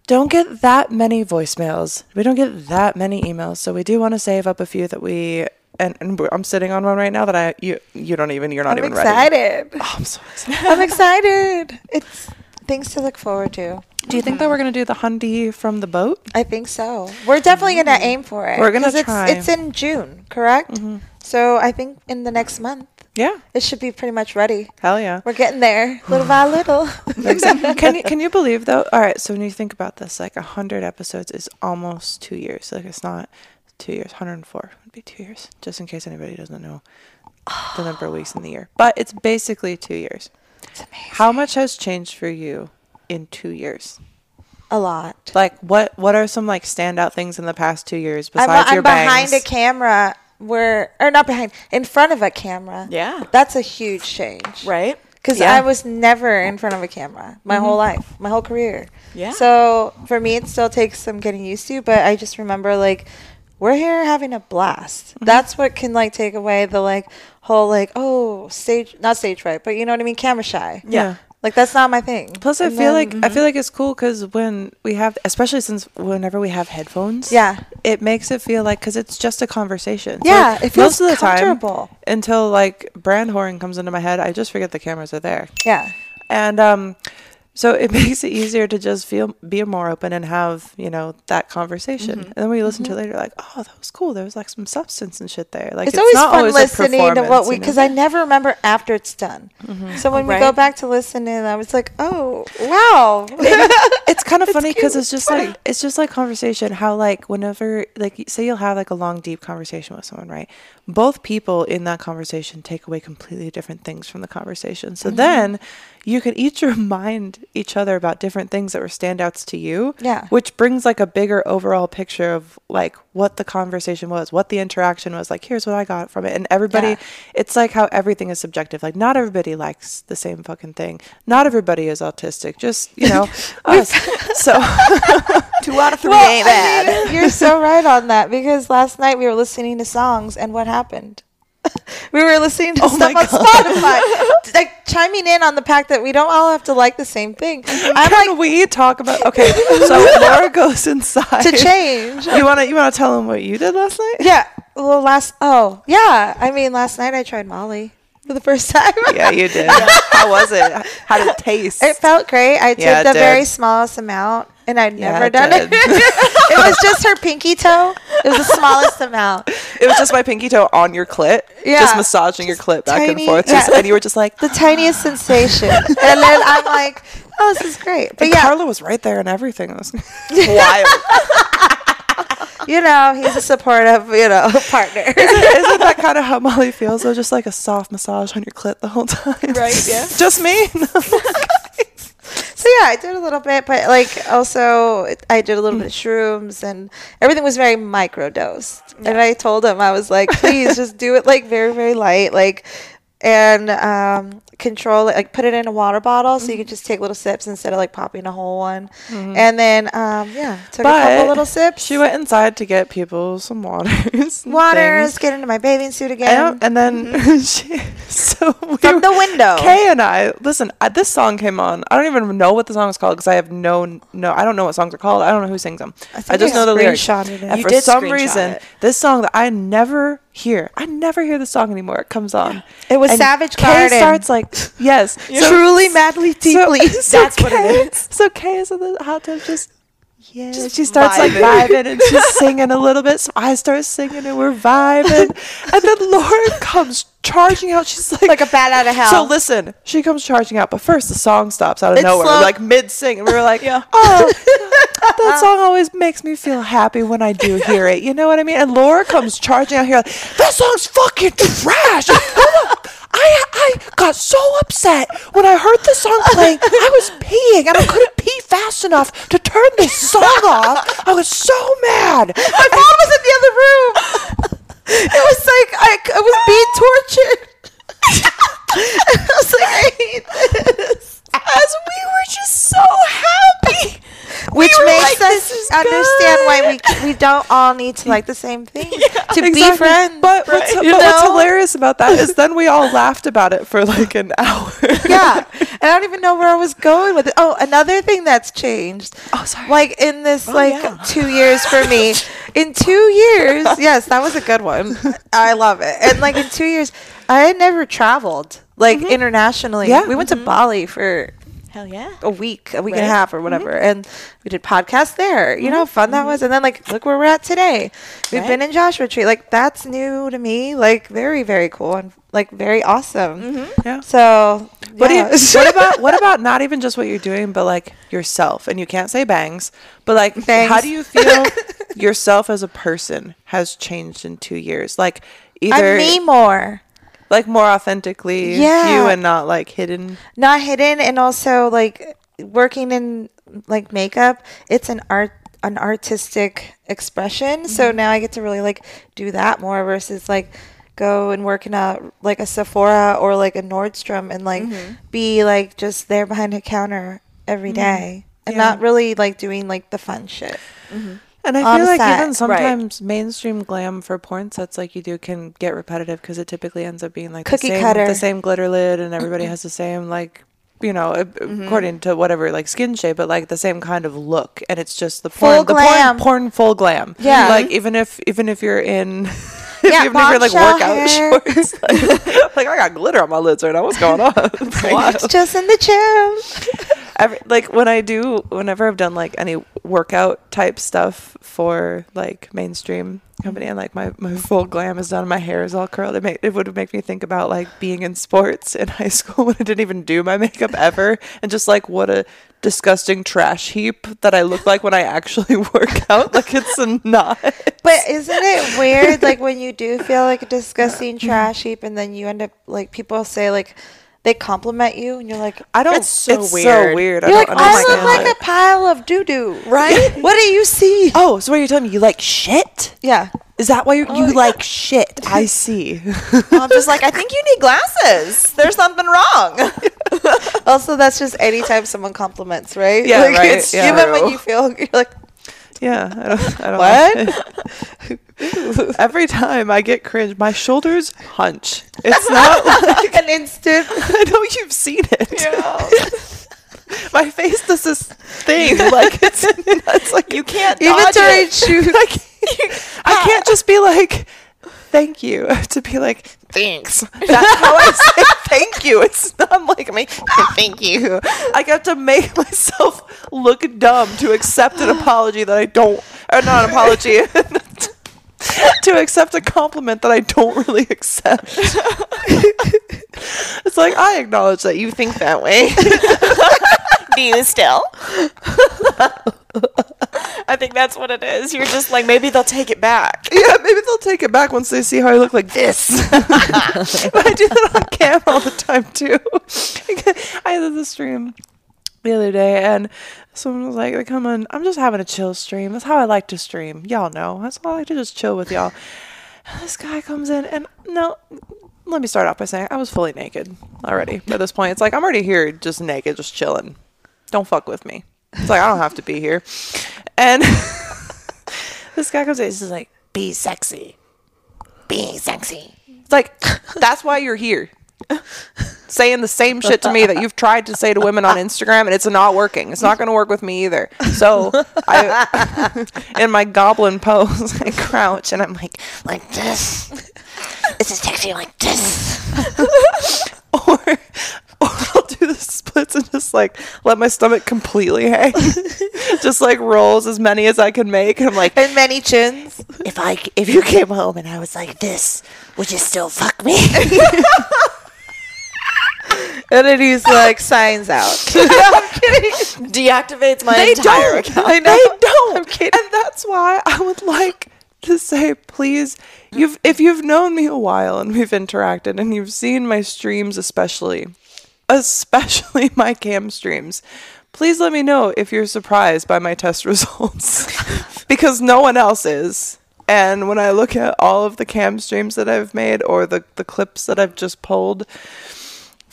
don't get that many voicemails. We don't get that many emails, so we do want to save up a few that we. And, and I'm sitting on one right now that I you you don't even you're not even ready. I'm even ready. excited. Oh, I'm so excited. I'm excited. It's things to look forward to. Do you think that we're gonna do the Hundy from the boat? I think so. We're definitely gonna mm. aim for it. We're gonna 'cause it's, try. It's in June, correct? Mm-hmm. So I think in the next month Yeah, it should be pretty much ready. hell yeah. We're getting there, little by little. Can you can you believe though? All right, so when you think about this, like hundred episodes is almost two years. Like it's not two years. Hundred and four would be two years. Just in case anybody doesn't know the number of weeks in the year, but it's basically two years. How much has changed for you in two years? A lot. Like what what are some like standout things in the past two years I'm, besides I'm your behind a camera where, or not behind, in front of a camera. Yeah. That's a huge change. right? Because Yeah. I was never in front of a camera my mm-hmm. whole life, my whole career. Yeah. So for me, it still takes some getting used to, but I just remember like, we're here having a blast. Mm-hmm. That's what can like take away the like whole like, oh, stage, not stage fright, but you know what I mean? Camera shy. yeah. Like that's not my thing. Plus, I And feel then- like I feel like it's cool because when we have, especially since whenever we have headphones, Yeah. it makes it feel like because it's just a conversation. Yeah, like, it feels most of the time comfortable. until like brand horn comes into my head, I just forget the cameras are there, Yeah. and um, so it makes it easier to just feel be more open and have you know that conversation. Mm-hmm. And then when you listen to it later, like, oh, that was cool. There was like some substance and shit there. Like it's, always not fun always listening to what we because I never remember after it's done. So when we go back to listening, I was like, oh wow, it's kind of funny because it's just like it's just like conversation how like whenever like say you'll have like a long deep conversation with someone right both people in that conversation take away completely different things from the conversation so mm-hmm. then you can each remind each other about different things that were standouts to you Yeah. which brings like a bigger overall picture of like what the conversation was what the interaction was like here's what i got from it and everybody Yeah. it's like how everything is subjective like not everybody likes the same fucking thing not everybody is autistic just you know us so Two out of three Well, ain't I bad. mean, you're so right on that because last night we were listening to songs and what happened? we were listening to Oh stuff on Spotify, like chiming in on the fact that we don't all have to like the same thing. I'm can like we talk about okay so laura goes inside to change. you want to you want to tell them what you did last night Yeah. Well, last oh yeah. I mean, last night I tried Molly for the first time. yeah you did how was it how did it taste It felt great. I took Yeah, it the very smallest amount, and I'd Yeah, never it done it. did. it was just her pinky toe. It was the smallest amount. it was just my pinky toe on your clit Yeah. just massaging your clit back and forth just, yeah. and you were just like The tiniest sensation, and then I'm like, "Oh, this is great." But and yeah, Carla was right there and everything. It was wild. you know, he's a supportive, you know, partner. Isn't that kind of how Molly feels? Though, just like a soft massage on your clit the whole time. Right, yeah. Just me. So yeah, I did a little bit, but like also I did a little bit of shrooms and everything was very micro dosed. And I told him I was like, please just do it like very very light, like and um, control it, like put it in a water bottle so you can just take little sips instead of like popping a whole one. And then um, yeah, took a couple little sips. She went inside to get people some waters. and waters, things. get into my bathing suit again. and then she, so we From were- the window. Kay and I listen. Uh, this song came on. I don't even know what the song is called because I have no no. I don't know what songs are called. I don't know who sings them. I, think just know the lyrics. screenshotted it. And You for did some reason, it. this song that I never hear, I never hear the song anymore. It comes on. It was And Savage Kay Garden. starts like yes, So- Truly, madly, deeply. so That's what it is. Kay- is. So Kay is in the hot tub just. Yeah, Just she starts like vibing. vibing and she's singing a little bit. So I start singing and we're vibing, and then Lauren comes charging out. She's like, like a bat out of hell. so listen, she comes charging out, but first the song stops out of It's nowhere, slow. like mid sing, and we were like, Yeah. "Oh, that song always makes me feel happy when I do hear it." You know what I mean? And Laura comes charging out here, like, "That song's fucking trash." I I got so upset when I heard the song playing. I was peeing and I couldn't pee fast enough to turn this song off. I was so mad. My mom was in the other room. It was like I, I was being tortured. I was like, I hate this. As we were just so happy. Which were makes like, us "This is understand why we we don't all need to like the same thing to be friends. But, what's, You but what's hilarious about that is then we all laughed about it for like an hour. yeah, and I don't even know where I was going with it. Oh, another thing that's changed. Oh, sorry. Like in this oh, like yeah. two years for me. In two years, yes, that was a good one. I love it. And like in two years, I had never traveled like mm-hmm. internationally. Yeah. we went to mm-hmm. Bali for Hell yeah. a week, a week and a half or whatever. Mm-hmm. And we did podcasts there. You know how fun that mm-hmm. was? And then like look where we're at today. We've Right. been in Joshua Tree. Like that's new to me. Like very, very cool and like very awesome. Mm-hmm. Yeah. So What do you, what about what about not even just what you're doing, but like yourself? And you can't say bangs, but like Bangs. how do you feel yourself as a person has changed in two years? Like either I'm me more. Like more authentically Yeah. you and not like hidden. Not hidden and also like working in like makeup, it's an art an artistic expression. So Mm-hmm. now I get to really like do that more versus like go and work in a like a Sephora or like a Nordstrom and like Mm-hmm. be like just there behind a counter every day and Yeah. not really like doing like the fun shit. And I On feel like set, even sometimes mainstream glam for porn sets like you do can get repetitive because it typically ends up being like Cookie the same, cutter. the same glitter lid, and everybody has the same like you know Mm-hmm. according to whatever like skin shape, but like the same kind of look, and it's just the Full porn, the glam. porn, porn full glam. Yeah. like even if even if you're in. If Yeah, you've never like workout hair. shorts, like, like I got glitter on my lids right now. What's going on? It's just in the gym. Every like when I do whenever I've done like any workout type stuff for like mainstream company and like my, my full glam is done, my hair is all curled. It make it would make me think about like being in sports in high school when I didn't even do my makeup ever and just like what a disgusting trash heap that I look like when I actually work out. Like it's not. But isn't it weird, like when you do feel like a disgusting trash heap, and then you end up like people say like they compliment you, and you're like, I don't. It's so it's weird. So weird. I you're like, don't I understand. look like a pile of doo doo, Right? what do you see? Oh, so what are you're telling me? You like shit? Yeah, Is that why you oh, you like shit? I see. I'm just like, I think you need glasses. There's something wrong. Also, that's just anytime someone compliments, right? Yeah, like, right, It's yeah. even when you feel you're like, Yeah, I don't. I don't What? Every time I get cringe, my shoulders hunch. It's not like an instant. I know you've seen it. my face does this thing like it's it's like You can't Even during shoot, I can't, I can't just be like thank you to be like thanks. That's how I say thank you. It's not like me thank you. I got to make myself look dumb to accept an apology that I don't or not an apology. To accept a compliment that I don't really accept. it's like I acknowledge that you think that way. Do you still? I think that's what it is. You're just like maybe they'll take it back. Yeah, maybe they'll take it back once they see how I look like this. but I do that on cam all the time too. I did the stream the other day and someone was like, come on, I'm just having a chill stream. That's how I like to stream. Y'all know. That's how I like to just chill with y'all. And this guy comes in and no let me start off by saying I was fully naked already. At this point, it's like I'm already here just naked, just chilling. Don't fuck with me. It's like I don't have to be here. And this guy comes in, he's just like, be sexy. Be sexy. It's like, that's why you're here. Saying the same shit to me that you've tried to say to women on Instagram and it's not working. It's not going to work with me either. So, I, in my goblin pose, I crouch and I'm like, like this. This is sexy like this. or, or I'll do the splits and just like let my stomach completely hang. just like rolls as many as I can make. And I'm like, And many chins. if I if you came home and I was like this, would you still fuck me? And then he's like, signs out. I'm kidding. Deactivates my they entire don't. account. I know. They don't. I'm kidding. And that's why I would like to say, please, you've if you've known me a while and we've interacted and you've seen my streams, especially, especially my cam streams. Please let me know if you're surprised by my test results because no one else is. And when I look at all of the cam streams that I've made or the, the clips that I've just pulled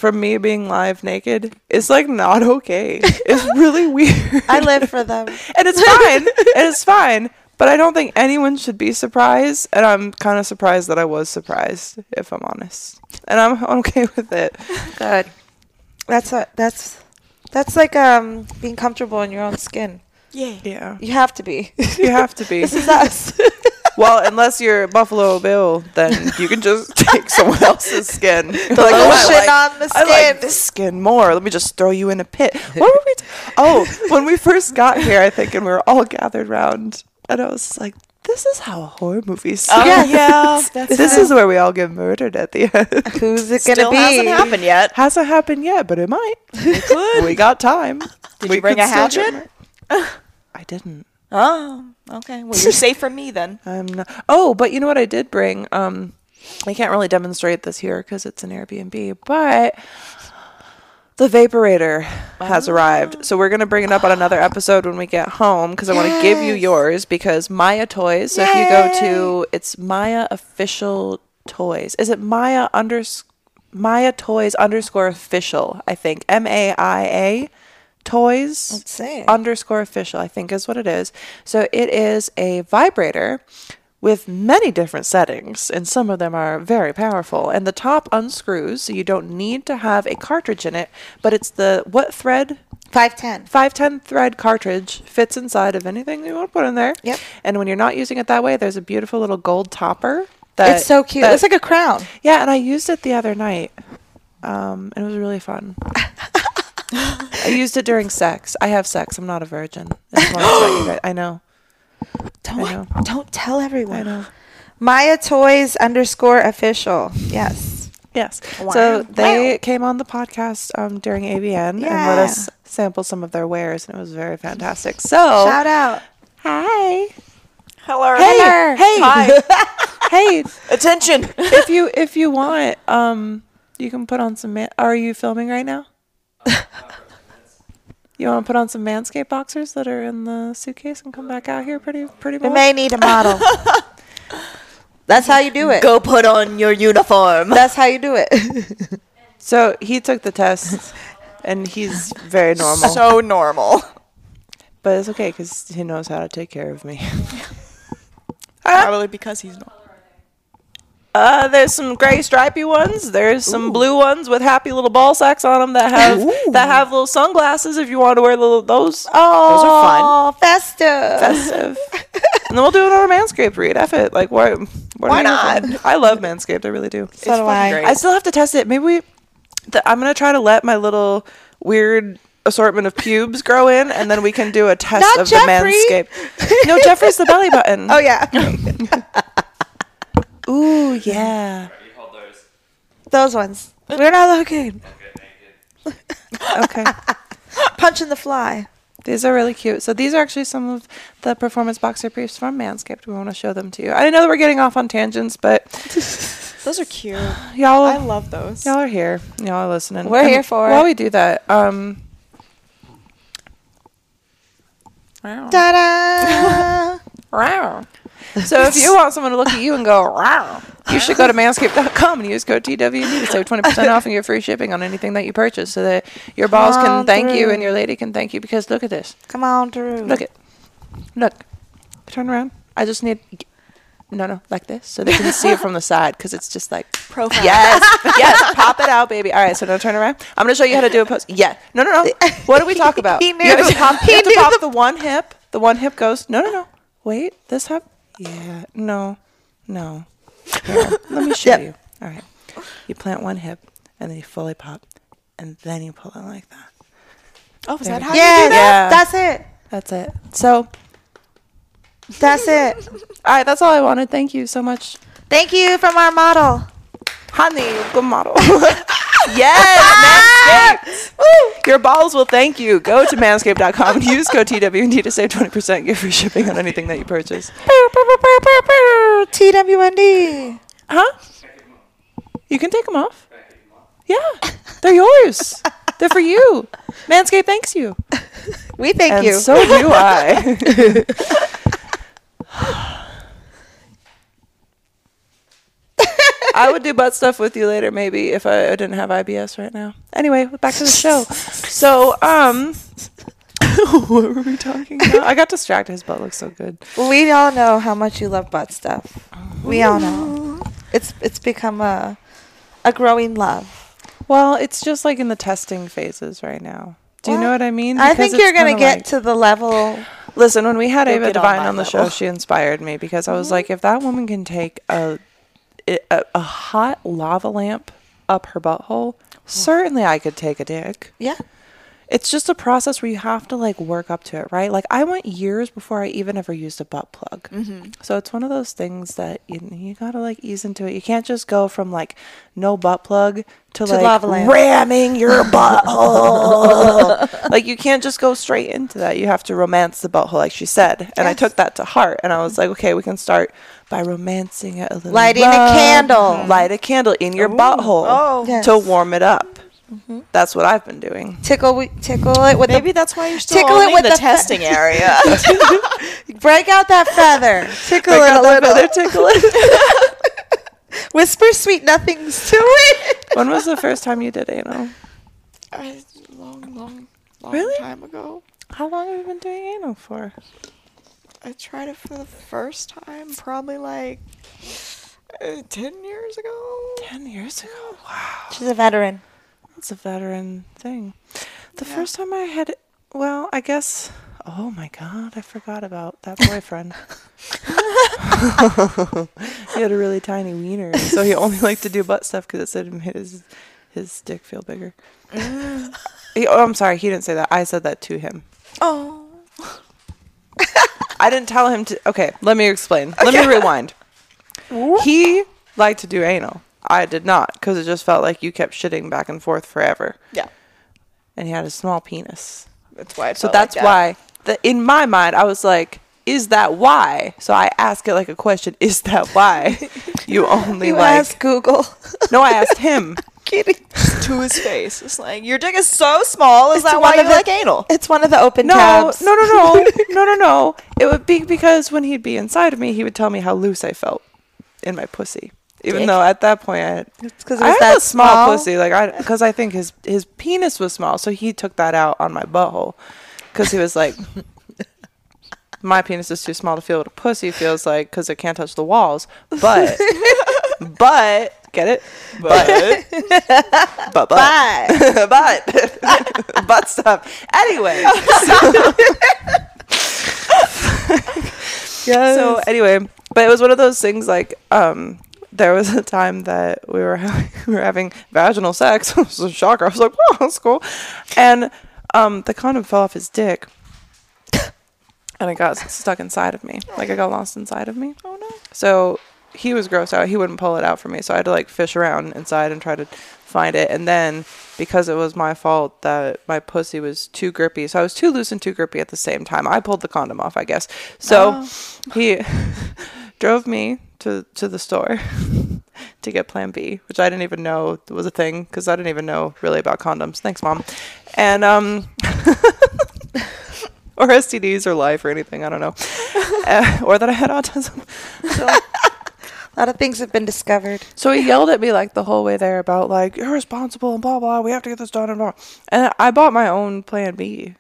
from me being live naked, it's like not okay. It's really weird. I live for them. and it's fine. and it's fine. But I don't think anyone should be surprised. And I'm kind of surprised that I was surprised, if I'm honest. And I'm okay with it. Good. That's a, that's that's like um being comfortable in your own skin. Yeah. Yeah. You have to be. You have to be. this is us. Well, unless you're Buffalo Bill, then you can just take someone else's skin. The lotion on the I like skin." this skin more. Let me just throw you in a pit. What were we? T- oh, when we first got here, I think, and we were all gathered round, and I was like, "This is how a horror movie starts. Oh, yeah. That's this is where we all get murdered at the end. Who's it gonna Still be? hasn't happened yet. Hasn't happened yet, but it might. It could. We got time. Did we you bring a hatchet? I didn't. Oh, okay. Well, you're safe from me then. I'm not. Oh, but you know what I did bring? Um, I can't really demonstrate this here because it's an Airbnb, but the vaporator has arrived. So we're gonna bring it up on another episode when we get home because I want to give you yours because Maia Toys. So if you go to it's Maia official toys. Is it Maia unders Maia Toys underscore official? I think M A I A Toys Let's see. underscore official, I think is what it is. So it is a vibrator with many different settings, and some of them are very powerful. And the top unscrews, so you don't need to have a cartridge in it, but it's the what thread? Five ten. 510 thread cartridge fits inside of anything you want to put in there. Yep. And when you're not using it that way, there's a beautiful little gold topper. That, It's so cute. that- it's like a crown. yeah, and I used it the other night. Um, and it was really fun. I used it during sex. I have sex. I'm not a virgin. I, just wanted to let you guys- I know. Don't I know. don't tell everyone. I know. Maia Toys underscore official. Yes. Yes. Wow. So they Wow. came on the podcast um, during AVN and let us sample some of their wares, and it was very fantastic. So, Shout out. hi. Hello. Hey, hey, Hi. hey. Attention. If you if you want, um, you can put on some. Man- Are you filming right now? You want to put on some Manscaped boxers that are in the suitcase and come back out here pretty pretty We much? may need a model. That's how you do it. Go put on your uniform. That's how you do it. So he took the test, and he's very normal. So normal. but it's okay because he knows how to take care of me. Ah! Probably because he's not. Uh, there's some gray stripy ones. There's some blue ones with happy little ball sacks on them that have that have little sunglasses. If you want to wear little those, Oh, those are fun, festive. festive. and then we'll do another Manscaped read. F it. Like why? Why not? I love Manscaped. I really do. So do I. great. I still have to test it. Maybe we. The, I'm gonna try to let my little weird assortment of pubes grow in, and then we can do a test Not of Jeffrey. the Manscaped. No, Jeffrey's the belly button. Oh yeah. Ooh, yeah. Those ones. We're not looking. Okay. Punching the fly. These are really cute. So these are actually some of the performance boxer briefs from Manscaped. We want to show them to you. I know that we're getting off on tangents, but Those are cute. y'all, I love those. y'all are here. Y'all are listening. We're And here for While it. we do that, um, Ta-da! Wow. So if you want someone to look at you and go, wow, you should go to manscaped.com and use code TWD to save 20% off and get free shipping on anything that you purchase so that your balls can thank you and your lady can thank you because look at this. Come on through. Look it. Look. Turn around. I just need, no, no, like this so they can see it from the side because it's just like, Profile. yes, yes, pop it out, baby. All right, so now turn around. I'm going to show you how to do a pose. Yeah. No, no, no. What do we talk about? He You have to pop, you have to pop the- the one hip. The one hip goes, no, no, no. Wait, this hip? Yeah, no, no. Here, let me show Yep. you. All right. You plant one hip and then you fully pop and then you pull it like that. Oh, is There that how do that? Yeah. that's it. That's it. So, That's it. all right, that's all I wanted. Thank you so much. Thank you from our model. Honey, good model. yes, ah! Manscaped. Your balls will thank you. Go to manscaped.com and use code TWND to save 20% get free shipping on anything that you purchase. TWND. Huh? You can take them off. Yeah, they're yours. They're for you. Manscaped thanks you. We thank and you. so do I. I would do butt stuff with you later, maybe if I didn't have IBS right now. Anyway, back to the show. So, um, what were we talking about? I got distracted. His butt looks so good. we all know how much you love butt stuff. We all know. It's it's become a a growing love. Well, it's just like in the testing phases right now. Do you know what I mean? I Because think it's you're gonna kinda get like- to the level. Listen, when we had You'll Ava get on Devine my on the level. show, she inspired me because I was like, if that woman can take a a, a hot lava lamp up her butthole, certainly I could take a dick. Yeah. It's just a process where you have to like work up to it, right? Like I went years before I even ever used a butt plug. Mm-hmm. So it's one of those things that you you gotta like ease into it. You can't just go from like no butt plug to, To like ramming your butthole. like you can't just go straight into that. You have to romance the butthole, like she said. And I took that to heart, and I was like, okay, we can start by romancing it a little. Lighting a candle. Light a candle in your butthole Oh. Yes. to warm it up. That's what I've been doing. Tickle tickle it with Maybe the that's why you're still Tickle it with the, the fe- testing area. break out that feather. Tickle Break it a out that little. feather, tickle it. Whisper sweet nothings to it. when was the first time you did anal? I- long, long, long Really? time ago. How long have you been doing anal for? I tried it for the first time probably like uh, 10 years ago. Ten years ago. Wow, She's a veteran. That's a veteran thing. The Yeah. first time I had, well, I guess. Oh my god, I forgot about that boyfriend. he had a really tiny wiener, so he only liked to do butt stuff because it said made his his dick feel bigger. Mm. He- oh, I'm sorry, he didn't say that. I said that to him. Oh. I didn't tell him to. Okay, let me explain. Let me rewind. He liked to do anal. I did not because it just felt like you kept shitting back and forth forever. Yeah. And he had a small penis. That's why. So felt like that's that. why, the, in my mind, I was like, is that why? So I ask it like a question, is that why you only You like. ask Google. No, I asked him. Kidding. to his face. It's like your dick is so small. Is It's that one why you of the- like anal? It's one of the open No, tabs. no, no, no, no, no, no. It would be because when he'd be inside of me, he would tell me how loose I felt in my pussy. Even Dick. though at that point I because it I was had a small, small pussy, like I, because I think his his penis was small, so he took that out on my butthole, because he was like, my penis is too small to feel what a pussy feels like, because it can't touch the walls. But, but get it, but, but, but, Bye. but, butt stuff. Anyway, so anyway, but it was one of those things like um there was a time that we were having, we were having vaginal sex. it was a shocker. I was like, "Wow, that's cool," and um the condom fell off his dick, and it got stuck inside of me. Like it got lost inside of me. Oh no. So he was grossed out. He wouldn't pull it out for me, so I had to like fish around inside and try to find it. And then because it was my fault that my pussy was too grippy, so I was too loose and too grippy at the same time. I pulled the condom off, I guess. So he drove me to to the store to get Plan B, which I didn't even know was a thing because I didn't even know really about condoms. Thanks, mom. And um. or STDs or life or anything. I don't know. Uh, or that I had autism. So, A lot of things have been discovered. so he yelled at me like the whole way there about like you're responsible and blah blah. We have to get this done and blah. And I bought my own Plan B,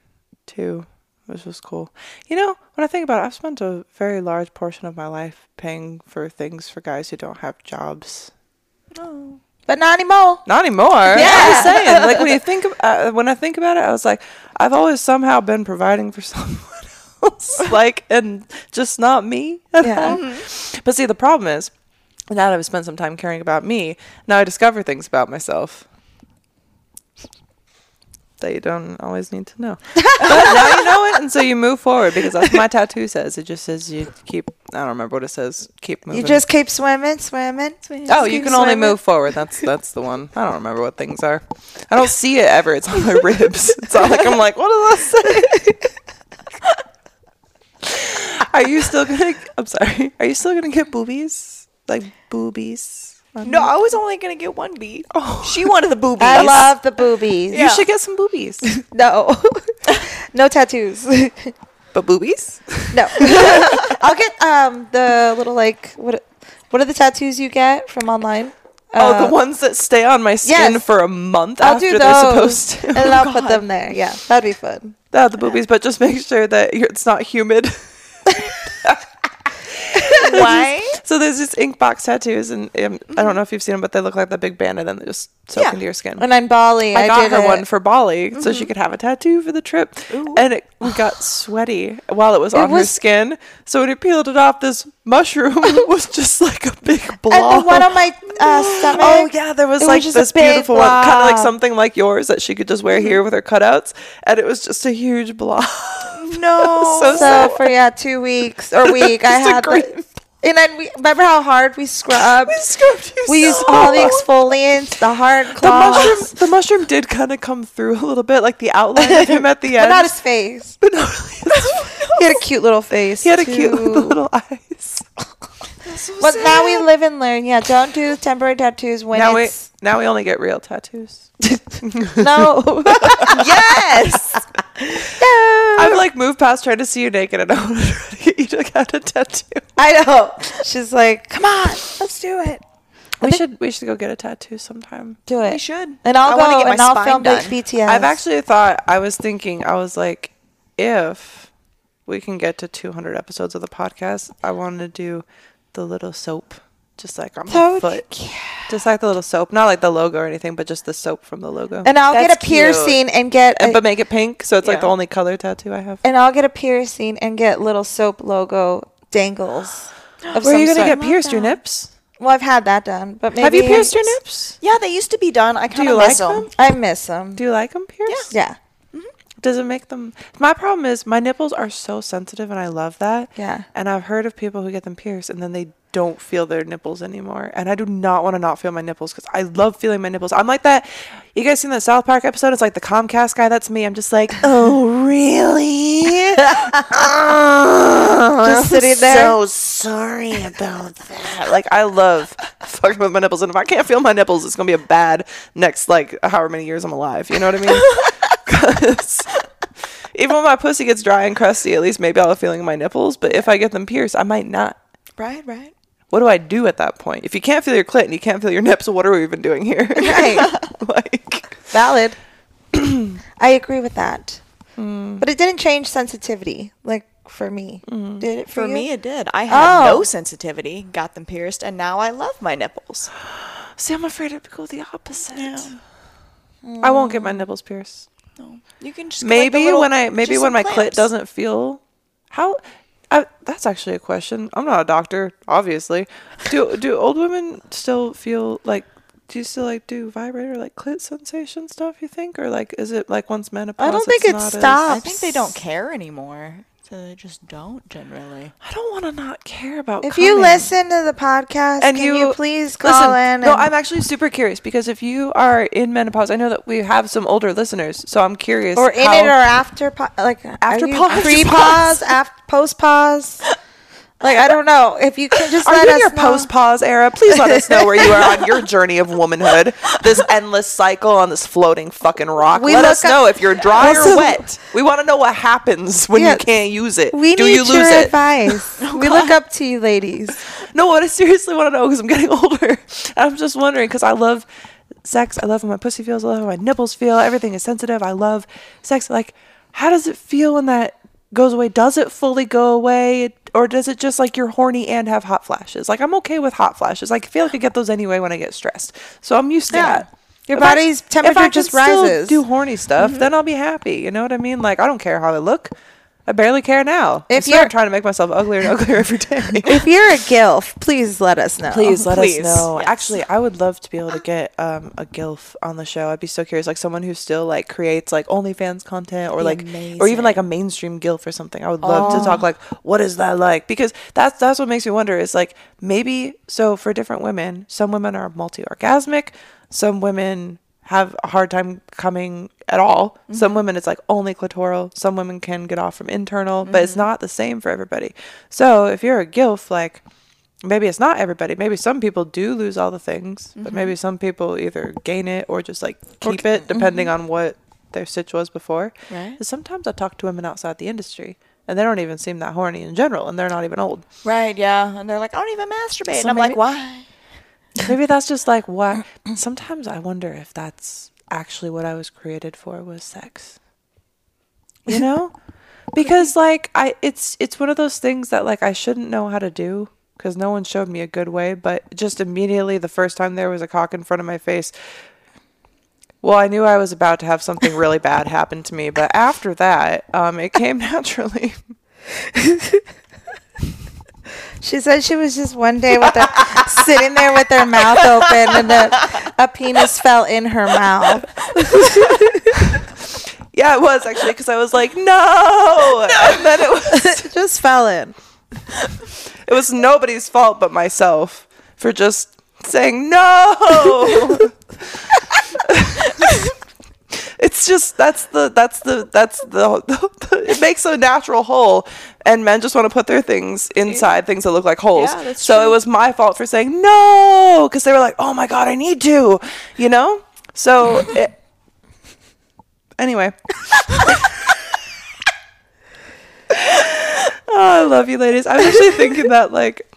too, which was cool. You know, when I think about it, I've spent a very large portion of my life paying for things for guys who don't have jobs. But not anymore. Not anymore. Yeah. I'm just saying. Like when you think, of, uh, when I think about it, I was like, I've always somehow been providing for someone else, like, and just not me. Yeah. But see, the problem is, now that I've spent some time caring about me, now I discover things about myself that you don't always need to know. but now you know it, and so you move forward because that's what my tattoo says. It just says you keep. I don't remember what it says. Keep moving. You just keep swimming, swimming. Swimming oh, you can only move forward. That's that's the one. I don't remember what things are. I don't see it ever. It's on my ribs. It's all like I'm like, what does that say? are you still gonna? I'm sorry. Are you still gonna get boobies? Like boobies? No, I was only gonna get one B. She wanted the boobies. I love the boobies. You should get some boobies. No. no tattoos. But boobies? no. I'll get um the little like what what are the tattoos you get from online? oh, Uh, the ones that stay on my skin yes. for a month I'll after do they're supposed to. and then I'll put them there. Yeah, that'd be fun. Yeah, the boobies, but just make sure that it's not humid. Why? So there's just Inkbox tattoos, and um, I don't know if you've seen them, but they look like that big band, and then they just soak Yeah. into your skin. When I'm Bali, I, I got did her it. one for Bali, so she could have a tattoo for the trip, and it we got sweaty while it was on her was- skin. So when you peeled it off, this mushroom was just like a big blob. and the one on my uh, stomach. Oh yeah, there was It like just a this big beautiful one, kind of like blob. Mm-hmm. something like yours that she could just wear here with her cutouts, and it was just a huge blob. No. so So sad. for yeah, two weeks or week, I Just a had green- and then we remember how hard we scrubbed. We scrubbed you We used all the exfoliants, the hard The mushroom, the mushroom did kind of come through a little bit, like the outline of him at the but end. not his face. But not really his- He had a cute little face. he had a cute too. little eyes. But now we live and learn. Yeah, don't do temporary tattoos when now we now we only get real tattoos. no. yes. I've like moved past trying to see you naked, and I want to try to get you to get a tattoo. I know. She's like, come on, let's do it. We should we should go get a tattoo sometime. Do it. We should. And I'll I wanna go get my and I'll spine film done. like BTS. I've actually thought I was thinking I was like, if we can get to 200 episodes of the podcast, I want to do the little soap, just like on my So foot, just like the little soap, not like the logo or anything, but just the soap from the logo. and I'll get a That's cute. piercing and get And- but make it pink, so it's like the only color tattoo I have. and I'll get a piercing and get little soap logo dangles. Of Where are you gonna sort. get pierced? Your nips? Well, I've had that done, but maybe have you pierced your nips? Yeah, they used to be done. I kind of like miss them. them? I miss them. Do you like them pierced? Yeah, mm-hmm. Does it make them? My problem is my nipples are so sensitive, and I love that. Yeah. And I've heard of people who get them pierced, and then they don't feel their nipples anymore. And I do not want to not feel my nipples because I love feeling my nipples. I'm like that. You guys seen that South Park episode? It's like the Comcast guy. That's me. I'm just like, oh really? Just sitting there. So sorry about that. Like I love fucking with my nipples, and if I can't feel my nipples, it's gonna be a bad next like however many years I'm alive. You know what I mean? 'Cause even when my pussy gets dry and crusty, at least maybe I'll have feeling my nipples. But if I get them pierced, I might not. Right, right. What do I do at that point? If you can't feel your clit and you can't feel your nips, what are we even doing here? Right. like, valid. I agree with that. Hmm. But it didn't change sensitivity, like for me. Hmm. Did it for, For you? me, it did. I had Oh. no sensitivity, got them pierced, and now I love my nipples. see, I'm afraid to go the opposite. I won't get my nipples pierced. No. You can just get, like, maybe little- when I maybe when some my clit doesn't feel how I, that's actually a question. I'm not a doctor, obviously. Do do old women still feel like do you still like do vibrator like clit sensation stuff? You think, or like is it like once menopause? I don't think it's it not as- stops. I think they don't care anymore. So they just don't generally. I don't want to not care about. If you coming. listen to the podcast, and can you, you, please call listen, in? No, and- I'm actually super curious because if you are in menopause, I know that we have some older listeners, so I'm curious. or in how- it or after, po- like After pause. pre pause, after post pause. Like I don't know if you can just Are let you in us your know. post pause era? Please let us know where you are on your journey of womanhood. This endless cycle on this floating fucking rock. We let us up- know if you're dry Also- or wet. We want to know what happens when Yeah, you can't use it. We Do need you lose your it? advice. Oh, we look up to you, ladies. No, what I seriously want to know because I'm getting older. I'm just wondering because I love sex. I love how my pussy feels. I love how my nipples feel. Everything is sensitive. I love sex. Like, how does it feel when that goes away? Does it fully go away? Or does it just like you're horny and have hot flashes? Like, I'm okay with hot flashes. Like, I feel like I get those anyway when I get stressed. So I'm used to Yeah. that. Your If I- body's if temperature I can just rises. Do horny stuff, mm-hmm. then I'll be happy. You know what I mean? Like, I don't care how I look. I barely care now. If you're trying to make myself uglier and uglier every day. If you're a gilf, please let us know. Please let Please. us know. Yes. Actually, I would love to be able to get um, a gilf on the show. I'd be so curious, like someone who still like creates like OnlyFans content or like or even like a mainstream gilf or something. I would love to talk like what is that like because that's that's what makes me wonder is like maybe so for different women, some women are multi-orgasmic, some women have a hard time coming at all. Mm-hmm. Some women it's like only clitoral. Some women can get off from internal, but it's mm-hmm. not the same for everybody. So if you're a gilf, like maybe it's not everybody. Maybe some people do lose all the things, but mm-hmm. maybe some people either gain it or just like keep it, depending on what their stitch was before. Right. Sometimes I talk to women outside the industry, and they don't even seem that horny in general, and they're not even old. Right, yeah. And they're like, I don't even masturbate. So and I'm maybe- like, why? Maybe that's just like what. Sometimes I wonder if that's actually what I was created for was sex. You know, because like I, it's it's one of those things that like I shouldn't know how to do because no one showed me a good way. But just immediately, the first time there was a cock in front of my face. Well, I knew I was about to have something really bad happen to me, but after that, um, it came naturally. She said she was just one day with sitting there with her mouth open and a, a penis fell in her mouth. Yeah, it was actually because I was like, no, and then it was It just fell in. It was nobody's fault but myself for just saying no. it's just that's the that's the that's the, the, it makes a natural hole and men just want to put their things inside things that look like holes. Yeah, so it was my fault for saying no because they were like, "Oh my god, I need to," you know? So it, anyway. Oh, I love you, ladies. I was actually thinking that, like,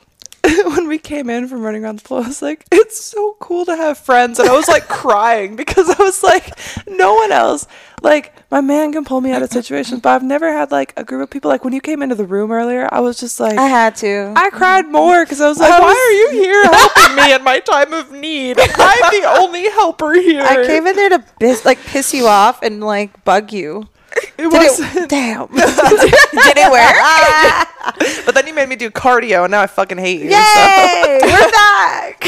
when we came in from running around the pool, I was like, it's so cool to have friends. And I was like crying because I was like, no one else. Like, my man can pull me out of situations, but I've never had like a group of people. Like, when you came into the room earlier, I was just like, I had to. I cried more because I was like, I why are you here helping me in my time of need? I'm the only helper here. I came in there to piss, like piss you off and like bug you. It wasn't. it, damn. Did it work? But then you made me do cardio, and now I fucking hate you. so- Yay! We're back.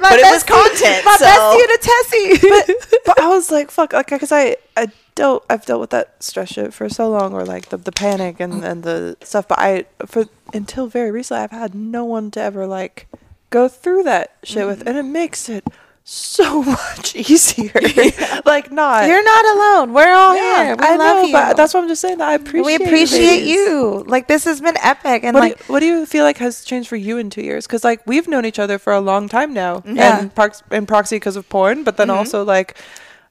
My But it was content, My so- bestie and a Tessie. but I was like, fuck, like, because I, I dealt, I've dealt with that stress shit for so long, or like the, the panic and, and the stuff. But I, for until very recently, I've had no one to ever like go through that shit with, mm-hmm. and it makes it so much easier. like, not. You're not alone. We're all yeah, here. We I love know, you. but that's what I'm just saying. That I appreciate. we you appreciate you. Like this has been epic, and What, like do you, what do you feel like has changed for you in two years? Because like we've known each other for a long time now, Yeah. and Parks, in proxy because of porn, but then mm-hmm. also like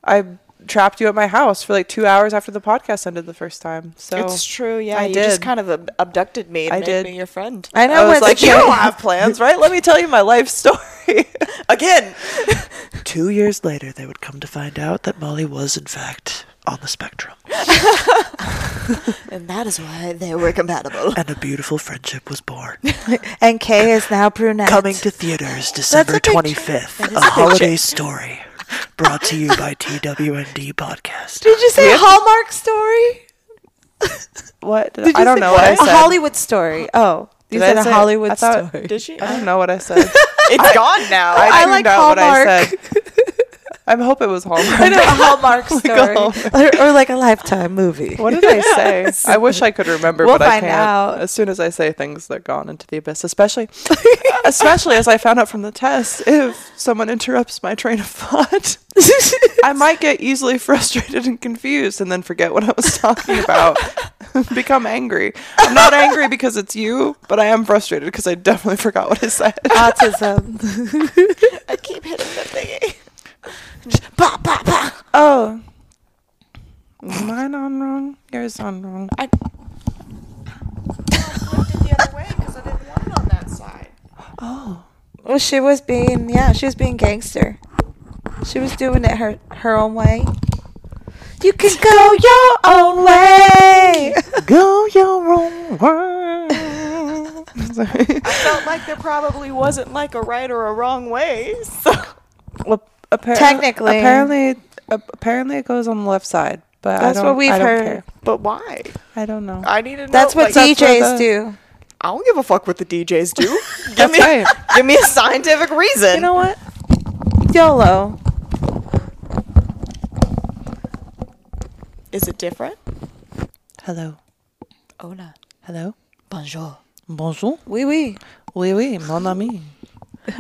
I trapped you at my house for like two hours after the podcast ended the first time. So It's true, yeah. I you just did. kind of ab- abducted me and I made did. me your friend. I know I was like, you don't have plans, right? Let me tell you my life story. Again. Two years later, they would come to find out that Molly was, in fact, on the spectrum. And that is why they were compatible. And a beautiful friendship was born. and Kay is now brunette. Coming to theaters December big- 25th. A holiday story. Brought to you by TWND Podcast. Did you say Hallmark story? what? Did Did I don't say know what I A said. Hollywood story. Oh, you Did I said a say- Hollywood I thought- story. Did she? I don't know what I said. It's gone now. I, I tuned like out what I Hallmark. said. I hope it was Hallmark. I know a oh Hallmark Like a story, Hallmark. or, or like a Lifetime movie. What did I say? I wish I could remember, We'll but I can't. out. As soon as I say things, they're gone into the abyss. Especially, especially as I found out from the test, if someone interrupts my train of thought, I might get easily frustrated and confused, and then forget what I was talking about. Become angry. I'm not angry because it's you, but I am frustrated because I definitely forgot what I said. Autism. I keep hitting the thingy. Bah, bah, bah. Oh. Mine on wrong. Yours on wrong. I the other way because I didn't want it on that side. Oh. Well, she was being yeah, she was being gangster. She was doing it her her own way. You can go your own way. Go your own way. Sorry. I felt like there probably wasn't like a right or a wrong way. So Well, appar- Technically. apparently, apparently it goes on the left side. But That's I what don't, what we've I don't heard. Care. But why? I don't know. I need to know. That's what like, that's what DJs the- do. I don't give a fuck what the DJs do. give That's me, right. give me a scientific reason. You know what? YOLO. Is it different? Hello. Hola. Hello. Bonjour. Bonjour. Oui, oui. Oui, oui, mon ami.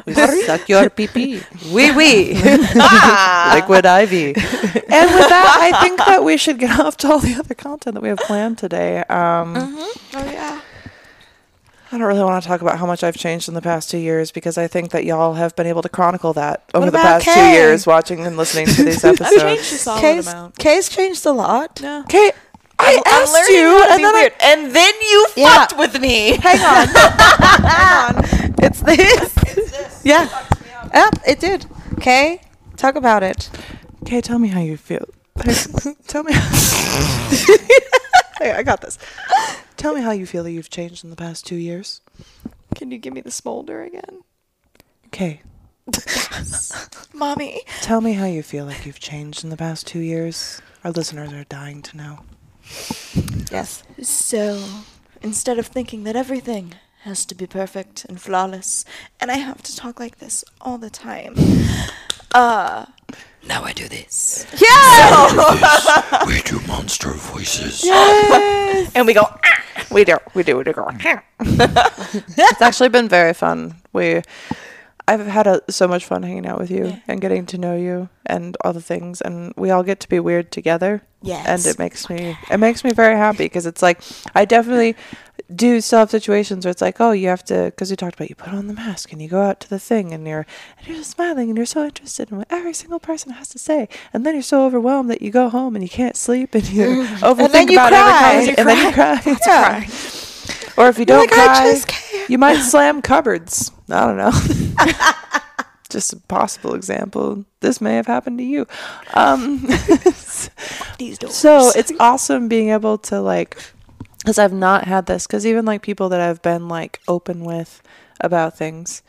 We suck your pee Oui, oui. Liquid IV. and with that, I think that we should get off to all the other content that we have planned today. Um, Oh yeah. I don't really want to talk about how much I've changed in the past two years because I think that y'all have been able to chronicle that over the about past two years, watching and listening to these I've changed a episodes. solid Kay's, amount. Kay's changed a lot. No. Okay, I I'm asked learning you, how to and then weird. and then you Yeah. fucked with me. Hang on. Hang on. It's this. Yeah. Yep, it did. Okay, talk about it. Okay, tell me how you feel. tell me. hey, I got this. Tell me how you feel that you've changed in the past two years. Can you give me the smolder again, Okay, mommy? tell me how you feel like you've changed in the past two years. Our listeners are dying to know. Yes. So, instead of thinking that everything has to be perfect and flawless, and I have to talk like this all the time, uh, now I do this. Yeah. We do monster voices. Yes. And we go, "Ah." We do. We do. We do. it's actually been very fun. We, I've had a, so much fun hanging out with you Yeah. and getting to know you and all the things, and we all get to be weird together. Yes. And it makes me it makes me very happy because it's like I definitely do still have situations where it's like oh you have to because we talked about you put on the mask and you go out to the thing and you're and you're just smiling and you're so interested in what every single person has to say and then you're so overwhelmed that you go home and you can't sleep and you overthink then you about cry. every conversation and then you cry. Yeah. Or if you don't like, "I cry, just can't." you might slam cupboards. I don't know. just a possible example. This may have happened to you. Um, so it's awesome being able to like, because I've not had this. Because even like people that I've been like open with about things,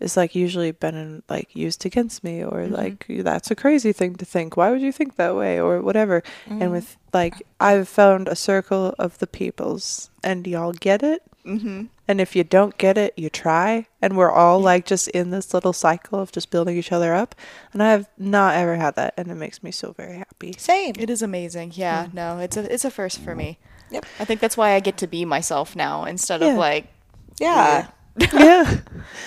it's like usually been in, like used against me or mm-hmm. like that's a crazy thing to think. Why would you think that way or whatever? And mm-hmm. with like I've found a circle of the peoples, and y'all get it. Mm-hmm. And if you don't get it, you try. And we're all like just in this little cycle of just building each other up. And I have not ever had that, and it makes me so very happy. Same. It is amazing. Yeah, mm. no, it's a it's a first for me. Yep. I think that's why I get to be myself now instead Yeah. of like Yeah. Yeah.